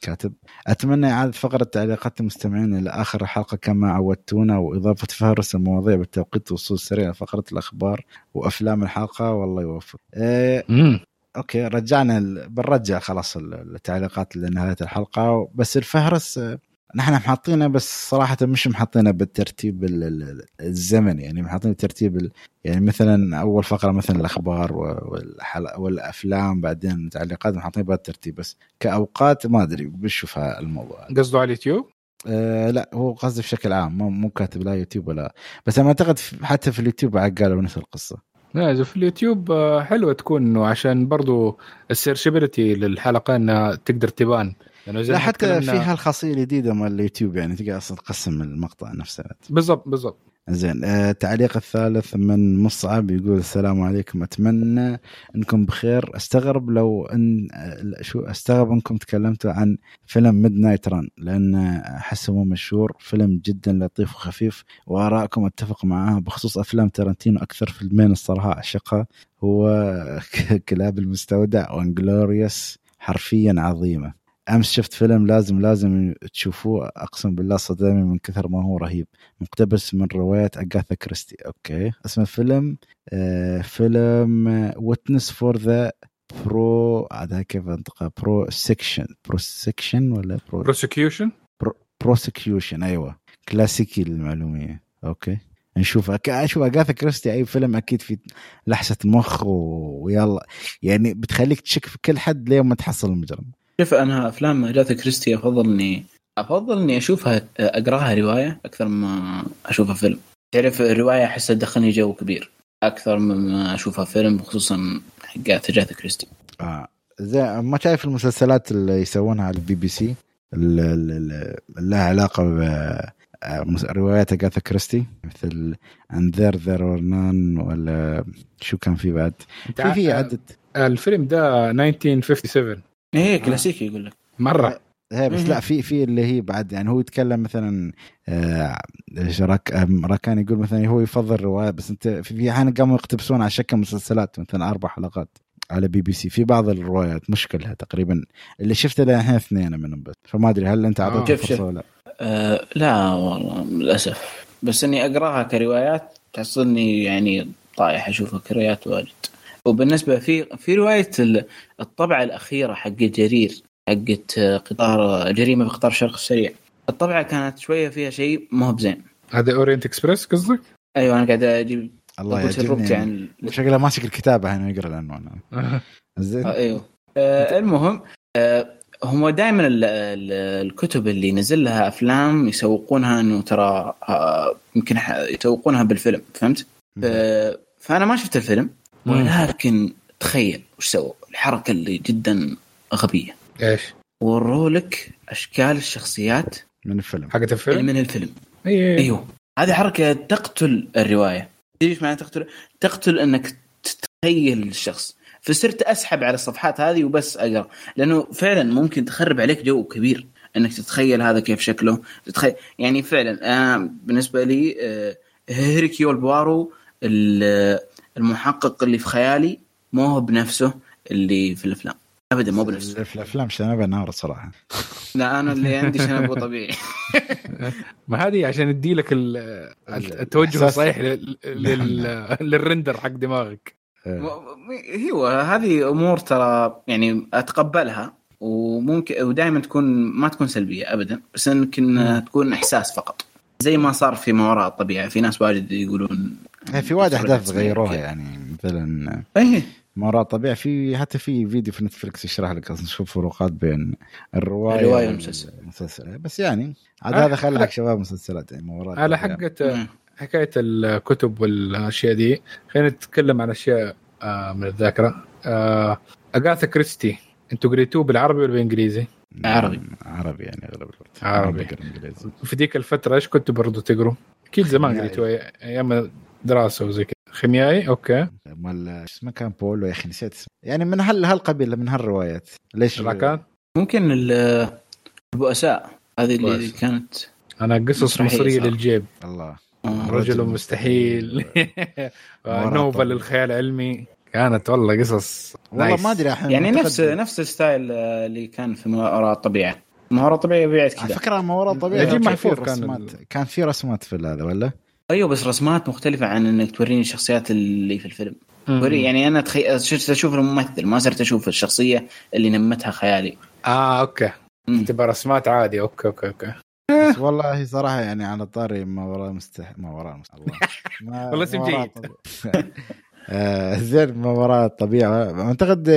كاتب. أتمنى إعادة فقرة تعليقات المستمعين إلى آخر الحلقة كما عودتونا وإضافة فهرس المواضيع بالتوقيت وصول سريع لفقرة الأخبار وأفلام الحلقة. والله يوفق. أه okay رجعنا بنرجع خلاص التعليقات لنهاية الحلقة. بس الفهرس نحن حاطينه بس صراحة مش محطينه بالترتيب الزمني. يعني محطينه بالترتيب يعني مثلا أول فقرة مثلا الأخبار والأفلام بعدين المتعلقات محطينه بالترتيب. بس كأوقات ما أدري بشوف الموضوع. قصده على اليوتيوب؟ آه لا هو قصدي بشكل عام. مو مو كاتب لا يوتيوب ولا. بس أنا أعتقد حتى في اليوتيوب بعد قالوا نفس القصة. لا في اليوتيوب آه، حلوة تكون إنه عشان برضو ال searchability للحلقة إنها تقدر تبان. زي لا حتى في هالخاصية الجديدة مال اليوتيوب يعني تقدر أصلا تقسم المقطع نفسه. بالضبط بالضبط. زين آه التعليق الثالث من مصعب يقول السلام عليكم. أتمنى أنكم بخير. أستغرب لو أن آه شو أستغرب أنكم تكلمتوا عن فيلم Midnight Run لأن أحسه مو مشهور فيلم جدا لطيف وخفيف وآرائكم أتفق معاه بخصوص أفلام تارنتينو أكثر فيلمين الصراحة أعشقها. هو كلاب المستودع و Inglourious حرفيا عظيمة. أمس شفت فيلم لازم لازم تشوفوه. أقسم بالله صدمني من كثر ما هو رهيب. مقتبس من رواية أغاثا كريستي. okay. اسم الفيلم آه فيلم Witness for the pro هذا كيف انطقها prosecution prosecution ولا pro بروسكيوشن بروسكيوشن أيوه. كلاسيكي للمعلوميه okay. نشوف. أشوف أغاثا كريستي. أي فيلم أكيد في لحسة مخ ويلا. يعني بتخليك تشك في كل حد لين ما تحصل المجرم. شوف أنا أفلام أجاثا كريستي افضل اني افضل اني أشوفها أقراها رواية أكثر ما أشوفها فيلم. تعرف الرواية أحسها تدخلني جو كبير أكثر مما أشوفها فيلم خصوصا حقات أجاثا كريستي. آه زي ما شايف المسلسلات اللي يسوونها على البي بي سي؟ اللي لها علاقة ب روايات أغاثا كريستي مثل And Then There Were None ولا شو كان في بعد؟ في في عدد الفيلم ده 1957 إيه كلاسيكي يقول لك. مرة. هي بس لا في في اللي هي بعد يعني هو يتكلم مثلا آه راكان يقول مثلا هو يفضل رواية بس أنت في أحيانا قاموا يقتبسون على شكل مسلسلات مثلا أربع حلقات على بي بي سي. في بعض الروايات مش كلها تقريبا اللي شفته الحين اثنين منهم بس. فما أدري هل أنت اعطيته آه. فرصه ولا آه لا والله للأسف. بس إني أقراها كروايات تحصلني يعني طايح أشوفها كروايات واجد. وبالنسبة في في رواية الطبعة الأخيرة حق جرير حقت قطار جريمة بقطار الشرق السريع. الطبعة كانت شوية فيها شيء مو بزين. هذا Orient Express قصدك؟ أيوه أنا قاعد أجيب الله يعجبني. عن شكله ماسك الكتابة هنا يقرأ العنوان. زين. آه أيوه. آه المهم آه هم دائما الكتب اللي نزل لها أفلام يسوقونها إنه ترى آه يمكن يسوقونها بالفيلم فهمت؟ فأنا ما شفت الفيلم. ولكن تخيل وش سووا؟ الحركة اللي جدا غبية. إيش؟ وروا لك أشكال الشخصيات من الفيلم. حقت الفيلم؟ من الفيلم. أيه. أيوه. هذه حركة تقتل الرواية. إيش معنى تقتل؟ تقتل إنك تتخيل الشخص. فصرت أسحب على الصفحات هذه وبس أقرأ. لأنه فعلا ممكن تخرب عليك جو كبير إنك تتخيل هذا كيف شكله. تتخيل يعني فعلا أنا بالنسبة لي آه، هيركيول بوارو المحقق اللي في خيالي مو هو بنفسه اللي في الأفلام. ابدا مو بنفسه. في الأفلام شنب نار الصراحه لا أنا اللي عندي شنب طبيعي. ما هذه عشان يدي لك التوجه الصحيح للرندر حق دماغك. هو هذه أمور ترى يعني أتقبلها وممكن ودائما تكون ما تكون سلبية ابدا بس يمكن تكون إحساس فقط. زي ما صار في ما وراء الطبيعة. في ناس واجد يقولون في وايد أحداث غيروها يعني مثلا إيه. ما وراء الطبيعه في حتى في فيديو في نتفلكس يشرح لك نشوف فروقات بين الرواية الرواية والمسلسل. المسلسل بس يعني عاد هذا خلى حق شباب مسلسلات يعني ما وراء على حقة حكاية الكتب والأشياء دي خلينا نتكلم عن أشياء آه، من الذاكرة. آه، أغاثا كريستي أنتوا قريتوه بالعربي ولا بالإنجليزي؟ عربي. عربي يعني أغلب الوقت. عربي. في ذيك الفترة إيش كنتوا برضو تقروا؟ أكيد زمان قريتوا أيام دراسة وزي كذا. خيميائي؟ okay. مال اسمه كان بولو يا أخي نسيت اسمه. يعني من هال هالقبيلة من هالروايات. ليش؟ راكان؟ ممكن البؤساء هذه اللي كانت. أنا قصص مصرية. للجيب. الله. آه. رجل مستحيل. نوبل للخيال العلمي. كانت والله قصص والله ما أدري يعني نفس نفس الستايل اللي كان في ما وراء الطبيعه ما وراء الطبيعه بعد كذا. على فكرة ما وراء الطبيعه نجيب محفوظ كان كان في رسمات في هذا ولا؟ أيوه بس رسمات مختلفة عن إنك توريني الشخصيات اللي في الفيلم. يعني أنا تخي... صرت أشوف الممثل ما صرت أشوف الشخصية اللي نمتها خيالي. آه أوكي. تبقى رسمات عادي. أوكي أوكي أوكي. بس والله صراحة يعني على طاري ما وراء مستح ما وراء مستح الله. والله اسم جيد. آه زين ما وراء الطبيعة. أعتقد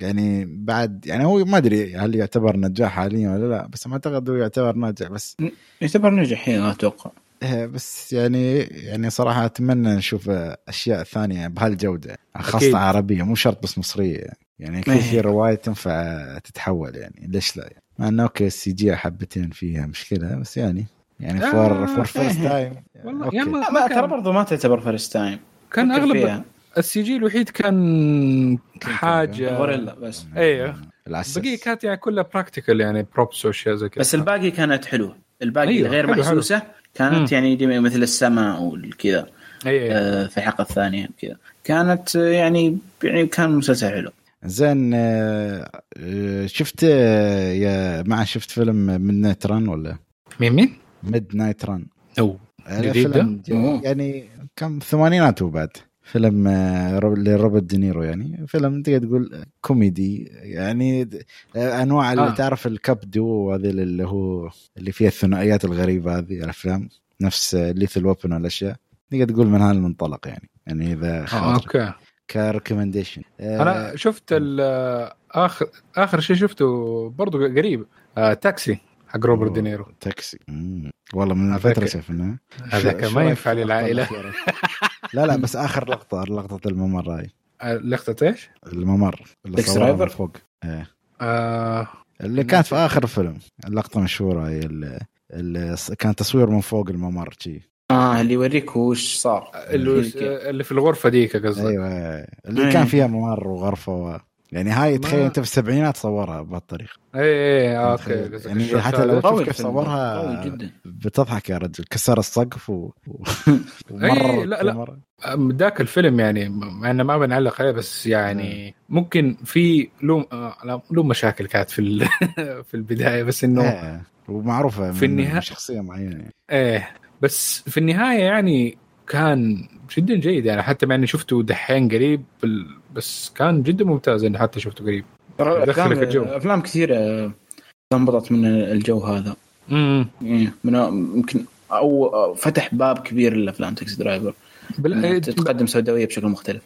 يعني بعد يعني هو ما أدري هل يعتبر نجاح حاليا ولا لا بس ما أعتقد هو يعتبر ناجح بس يعتبر نجح أتوقع. إيه، بس يعني يعني صراحة أتمنى نشوف أشياء ثانية بهالجودة خاصة أكيد. عربية مو شرط بس مصرية. يعني يعني أكيد إيه. في رواية تنفع تتحول يعني ليش لا؟ يعني مع إنه okay ال CG حبتين فيها مشكلة بس يعني يعني آه، for for first إيه. time والله يعني ما, ترى برضو ما تعتبر first time كان أغلب. ال CG الوحيد كان حاجة. غوريلا بس. أيوه العسل بقية كانت يعني كلها practical يعني props وأشياء زي كذا. بس الباقي كانت حلوة. الباقي أيوة، غير حلو، حلو. كانت مم. يعني دي مثل السماء والكذا أي أي. آه، في الحلقة الثانية كذا كانت آه، يعني يعني كان مسلسل حلو زين آه، شفت آه، يا مع شفت فيلم Midnight Run ولا مين مين؟ Midnight Run أو. يعني كم ثمانينات وبعد فيلم آه، روب- لروبرت دينيرو يعني. فيلم تقدر تقول كوميدي يعني آه، أنواع اللي آه. تعرف ال cop duo هذه اللي هو اللي فيها الثنائيات الغريبة هذه الأفلام. نفس Lethal Weapon والأشياء. تقدر تقول من هذا المنطلق يعني. يعني إذا آه، okay. ك recommendation. أنا شفت ال- اخر آخر شيء شفته برضو قريب آه تاكسي حق روبرت دينيرو. تاكسي. والله من فترة شفناه. هذاك شو ما ينفع للعائلة؟ لا لا بس آخر لقطة لقطة الممر هاي آه، لقطة إيش؟ الممر اللي صورها من؟ فوق إيه. آه اللي كانت في آخر الفيلم اللقطة مشهورة هي اللي, اللي كان تصوير من فوق الممر شي آه اللي يوريك وش صار اللي, اللي في الغرفة ديك قصدك أيوه اللي إيه. كان فيها ممر وغرفة و... يعني هاي تخيل انت في السبعينات صورها بهالطريقة اي اي آه، okay قصدك يعني حتى هذا. لو قوي شوف كيف صورها جدا بتضحك يا رجل كسر السقف و... إيه، لا، لا. ذاك الفيلم يعني مع انه ما بنعلق عليه بس يعني ممكن في له آه، له مشاكل كانت في ال- في البداية بس إنه إيه ومعروفة في من النهاية- شخصية معينة يعني. إيه بس في النهاية يعني كان جدا جيد يعني حتى مع إني شفته دحين قريب بال- بس كان جدا ممتاز اني حتى شفته قريب. أفلام- الجو. أفلام كثيرة انبطت من الجو هذا. امم إيه، من يمكن أو أو فتح باب كبير للأفلام Taxi Driver إنها تقدم سوداوية بشكل مختلف.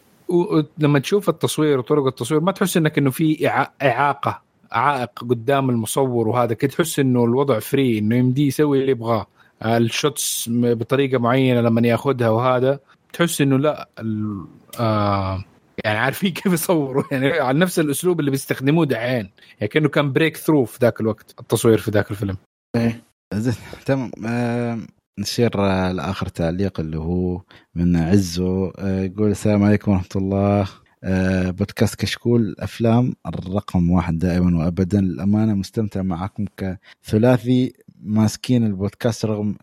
لما تشوف التصوير وطرق التصوير ما تحس إنك إنه في إعاقة عائق قدام المصور وهذا. كده تحس إنه الوضع free إنه يمديه يسوي اللي يبغاه. آه، ال shots بطريقة معينة لما ياخذها وهذا تحس إنه لا آه يعني عارفين كيف يصوروا. يعني على نفس الأسلوب اللي بيستخدموه دحين يعني كأنه كان breakthrough في ذاك الوقت التصوير في ذاك الفيلم. زين تمام. آه، نشير لآخر تعليق اللي هو من عزو. آه، يقول السلام عليكم ورحمة الله. آه، بودكاست كشكول أفلام الرقم واحد دائما وابدا. للأمانة مستمتع معكم كثلاثي ماسكين البودكاست رغم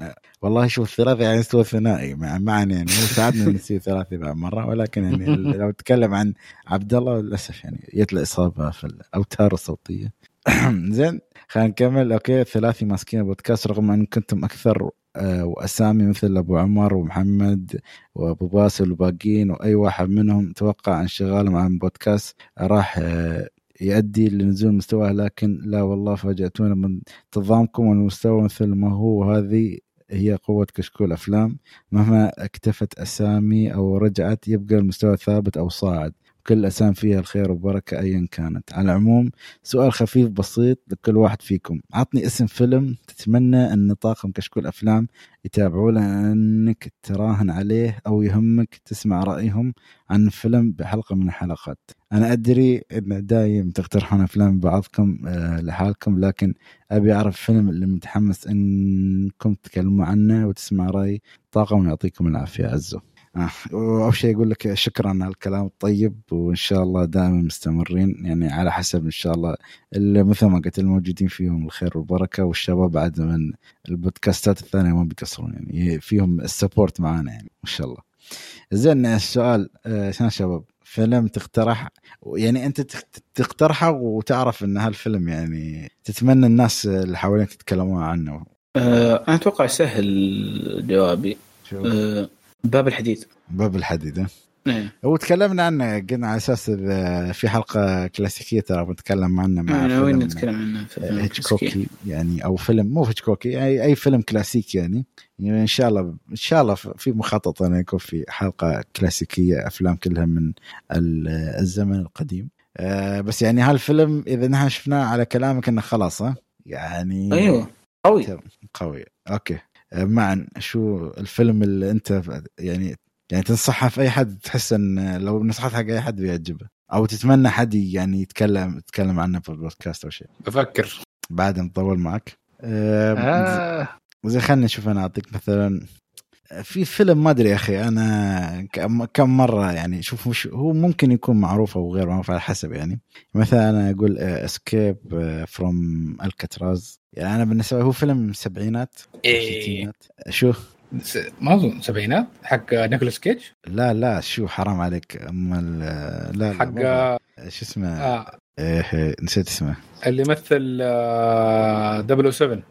والله شوف الثلاثي يعني يستوى ثنائي مع معنا يعني. هو ساعدنا نسوي ثلاثي بعد مرة ولكن يعني لو نتكلم عن عبد الله للأسف يعني جت له إصابة في الأوتار الصوتية. زين خلينا نكمل. okay ثلاثي ماسكين البودكاست رغم أن كنتم أكثر آه، وأسامي مثل أبو عمر ومحمد وأبو باسل وباقيين وأي واحد منهم توقع انشغالهم عن بودكاست راح آه، يؤدي لنزول مستواه لكن لا والله فاجأتونا من انتظامكم والمستوى مثل ما هو. هذه هي قوة كشكول أفلام. مهما اكتفت أسامي أو رجعت يبقى المستوى ثابت أو صاعد. كل الأسامي فيها الخير والبركة أيا كانت. على العموم سؤال خفيف بسيط لكل واحد فيكم. عطني اسم فيلم تتمنى أن طاقم كشكول أفلام يتابعوه لأنك تراهن عليه أو يهمك تسمع رأيهم عن الفيلم بحلقة من الحلقات. أنا أدري أن دايم تقترحون أفلام بعضكم آه، لحالكم لكن أبي أعرف الفيلم اللي متحمس أنكم تتكلموا عنه وتسمع رأي. طاقم يعطيكم العافية عزو آه. شيء أقول لك شكرا على الكلام الطيب وإن شاء الله دائما مستمرين. يعني على حسب إن شاء الله اللي مثل ما قلت الموجودين فيهم الخير والبركة والشباب بعد من البودكاستات الثانية ما بيقصرون. يعني فيهم السبورت معانا يعني ما شاء الله. زين السؤال آه، شنو شباب؟ فيلم تقترح يعني أنت تقترحه وتعرف إن هالفيلم يعني تتمنى الناس اللي حواليك يتكلمون عنه. آه، أنا أتوقع سهل جوابي. آه، باب الحديد. باب الحديد؟ إيه. هو تكلمنا عنه قلنا على أساس في حلقة كلاسيكية ترى بنتكلم عنه مع أنا وين نتكلم عنه؟ فيلم هيتشكوكي يعني أو فيلم مو هيتشكوكي أي أي فيلم كلاسيكي يعني. يعني إن شاء الله إن شاء الله في مخطط انه يكون في حلقة كلاسيكية أفلام كلها من ال- الزمن القديم. آه، بس يعني هالفيلم إذا نحن شفناه على كلامك إنه خلاص ها؟ يعني أيوه قوي. قوي. okay. آه، معا. شو الفيلم اللي أنت يعني يعني تنصحها في أي حد؟ تحس إن لو نصحت حق أي حد بيعجبه أو تتمنى حد يعني يتكلم يتكلم عنه في البودكاست أو شيء. بفكر. بعد مطول معك. آه آه. زي خليني أشوف أنا أعطيك مثلا في فيلم ما أدري يا أخي أنا كم- كم مرة يعني شوف وش هو ممكن يكون معروف أو غير معروف على حسب يعني. مثلا أنا أقول Escape from Alcatraz يعني أنا بالنسبة لي هو فيلم سبعينات إيه. ستينات. شو؟ س- ما أظن سبعينات؟ حق نيكولاس كيج؟ لا لا شو حرام عليك. اما ال- لا حق آه. شو اسمه؟ آه، إيه نسيت اسمه. اللي يمثل آه 007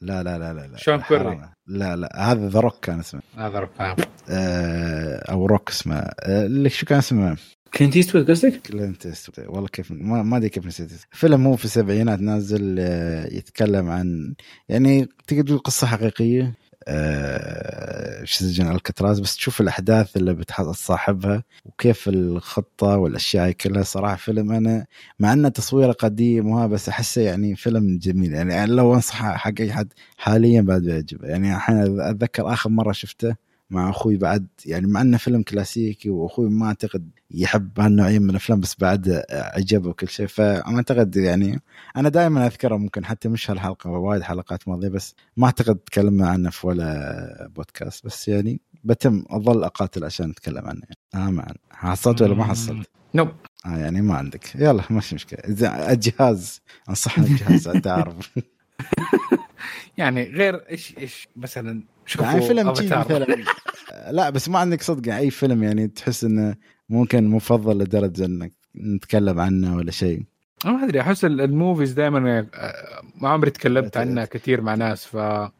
لا لا لا لا, لا. شون كونري. لا لا هذا The Rock كان اسمه. هذا رفع آه، أو روك اسمه. آه، اللي شو كان اسمه؟ كلينت إيستوود قصدك؟ كلينت إيستوود. والله كيف ما, أدري كيف نسيت. فيلم هو في السبعينات نازل آه، يتكلم عن يعني تقدر تقول قصة حقيقية في سجن الكتراز بس تشوف الأحداث اللي بتحصل صاحبها وكيف الخطة والأشياء هاي كلها صراحة فيلم أنا مع إنه تصويره قديم وها بس أحسه يعني فيلم جميل يعني لو أنصح حق أي حد حاليا بعد بيعجبه يعني الحين أتذكر آخر مرة شفته مع أخوي بعد يعني مع إنه فيلم كلاسيكي وأخوي ما أعتقد يحب هالنوعية من الأفلام بس بعد عجبه وكل شيء. فانا اعتقد يعني أنا دائما أذكره ممكن حتى مش هالحلقة وايد حلقات ماضية بس ما أعتقد تكلمنا عنه في ولا بودكاست. بس يعني بتم أظل أقاتل عشان نتكلم عنه. يعني. آه معا حصلت ولا ما حصلت؟ نوب آه يعني ما عندك. يلا مش مشكلة. الجهاز انصحنا الجهاز أنت عارف. يعني غير إيش إيش مثلا شوفوا يعني فيلم. مثلا. لا بس ما عندك صدق. أي فيلم يعني تحس إنه ممكن مفضل لدرجة إنك نتكلم عنه ولا شيء. ما أدري أحس ال- ال movies دائما ما عمري تكلمت عنها كثير مع ناس فما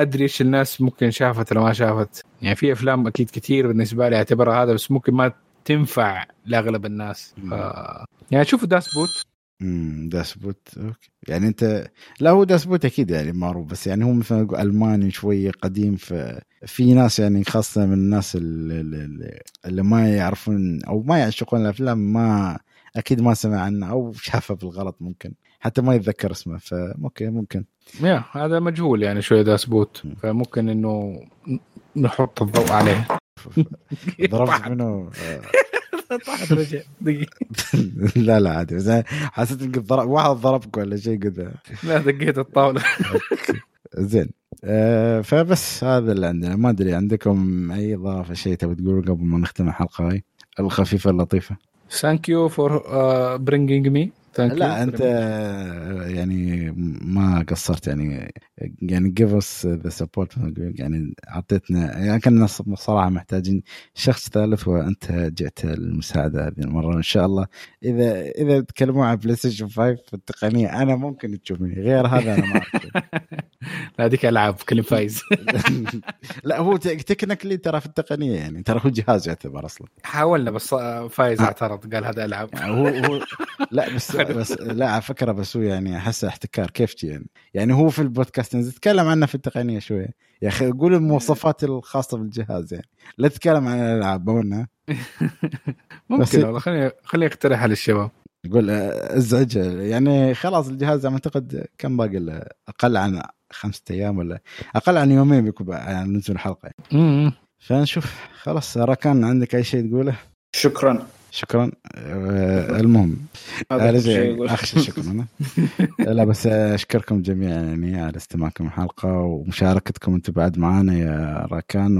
أدري إيش الناس ممكن شافت ولا ما شافت. يعني في أفلام أكيد كثير بالنسبة لي أعتبرها هذا بس ممكن ما تنفع لأغلب الناس. ف... يعني شوفوا Das Boot. امم Das Boot okay. يعني أنت لا هو Das Boot أكيد يعني معروف بس يعني هو مثلا ألماني شوية قديم ف في ناس يعني خاصة من الناس اللي, اللي, اللي ما يعرفون أو ما يعشقون الأفلام ما أكيد ما سمع عنه أو شافه بالغلط ممكن حتى ما يتذكر اسمه ف okay ممكن. يا هذا مجهول يعني شوية Das Boot فممكن إنه نحط الضوء عليه. ضربت منه آه، طاحت رجع. دقيقة. لا لا عادي. بس حسيت انك ضرب واحد ضربك ولا شيء كذا لا دقيت الطاولة. زين. آه فبس هذا اللي عندنا. ما أدري عندكم أي إضافة شيء تبي تقول قبل ما نختم الحلقة هاي؟ الخفيفة اللطيفة. thank you for bringing me لا أنت آه، يعني ما قصرت يعني يعني give us the support يعني أعطيتنا يعني كنا صراحة محتاجين شخص ثالث وأنت جئت المساعده هذه المرة. ان شاء الله إذا إذا تكلموا عن PlayStation 5 في التقنية أنا ممكن تشوفني. غير هذا أنا ما. لا هذيك ألعاب كلم فايز. لا هو technically ترى في التقنية يعني ترى هو جهاز يعتبر أصلا. حاولنا بس فايز اعترض قال هذا ألعاب. هو هو لا بس بس لا على فكرة بس هو يعني احسه احتكار كيف يعني. يعني هو في البودكاست نزل تكلم عنه في التقنية شوية. يا أخي قول المواصفات الخاصة بالجهاز يعني. لا تتكلم عن الألعاب بونا ممكن والله. خليني خليني اقترحها للشباب يقول آه، ازعج يعني خلاص الجهاز أعتقد كم باقي له؟ أقل عن خمسة أيام ولا أقل عن يومين بيكون يعني ننزل الحلقة مم. فنشوف. خلاص راكان عندك أي شيء تقوله؟ شكرا. شكرا. آه، المهم. شيء يقول. اخشى شكرا. أنا. لا بس أشكركم جميعا يعني على استماعكم الحلقة ومشاركتكم أنتم بعد معانا يا راكان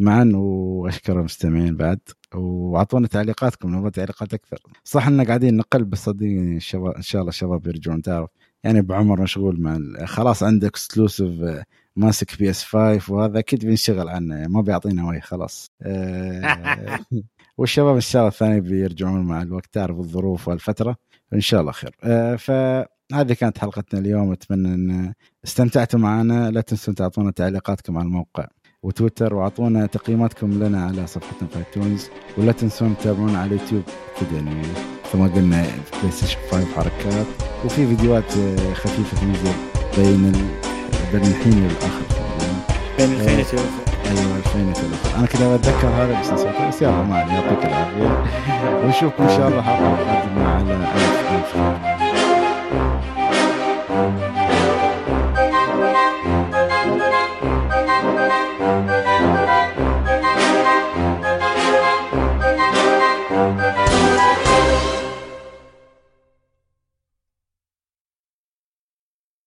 ومعا وأشكر المستمعين بعد. وأعطونا تعليقاتكم نبغى تعليقات أكثر. صح إن قاعدين نقل بس صدقني الشباب إن شاء الله الشباب يرجعون تعرف. يعني أبو عمر مشغول مع ال- خلاص عنده exclusive ماسك PS 5 وهذا أكيد بينشغل عنه يعني ما بيعطينا وجه خلاص. آه، والشباب ان شاء الله الثاني بيرجعون مع الوقت تعرف الظروف والفترة إن شاء الله خير. آه، فهذه كانت حلقتنا اليوم أتمنى أن استمتعتوا معنا. لا تنسوا تعطونا تعليقاتكم على الموقع وتويتر وأعطونا تقييماتكم لنا على صفحتنا في iTunes. ولا تنسون تتابعونا على اليوتيوب يعني مثل قلنا PlayStation 5 حركات. وفي فيديوهات آه، خفيفة تنزل بين. بين الحين والآخر. بين الحينة أيوه الحين الآخر أنا كذا بتذكر هذا بس نسيته بس يلا ما يعطيك العافية. ونشوفكم إن شاء الله حلقة قادمة على ألف ألف. خير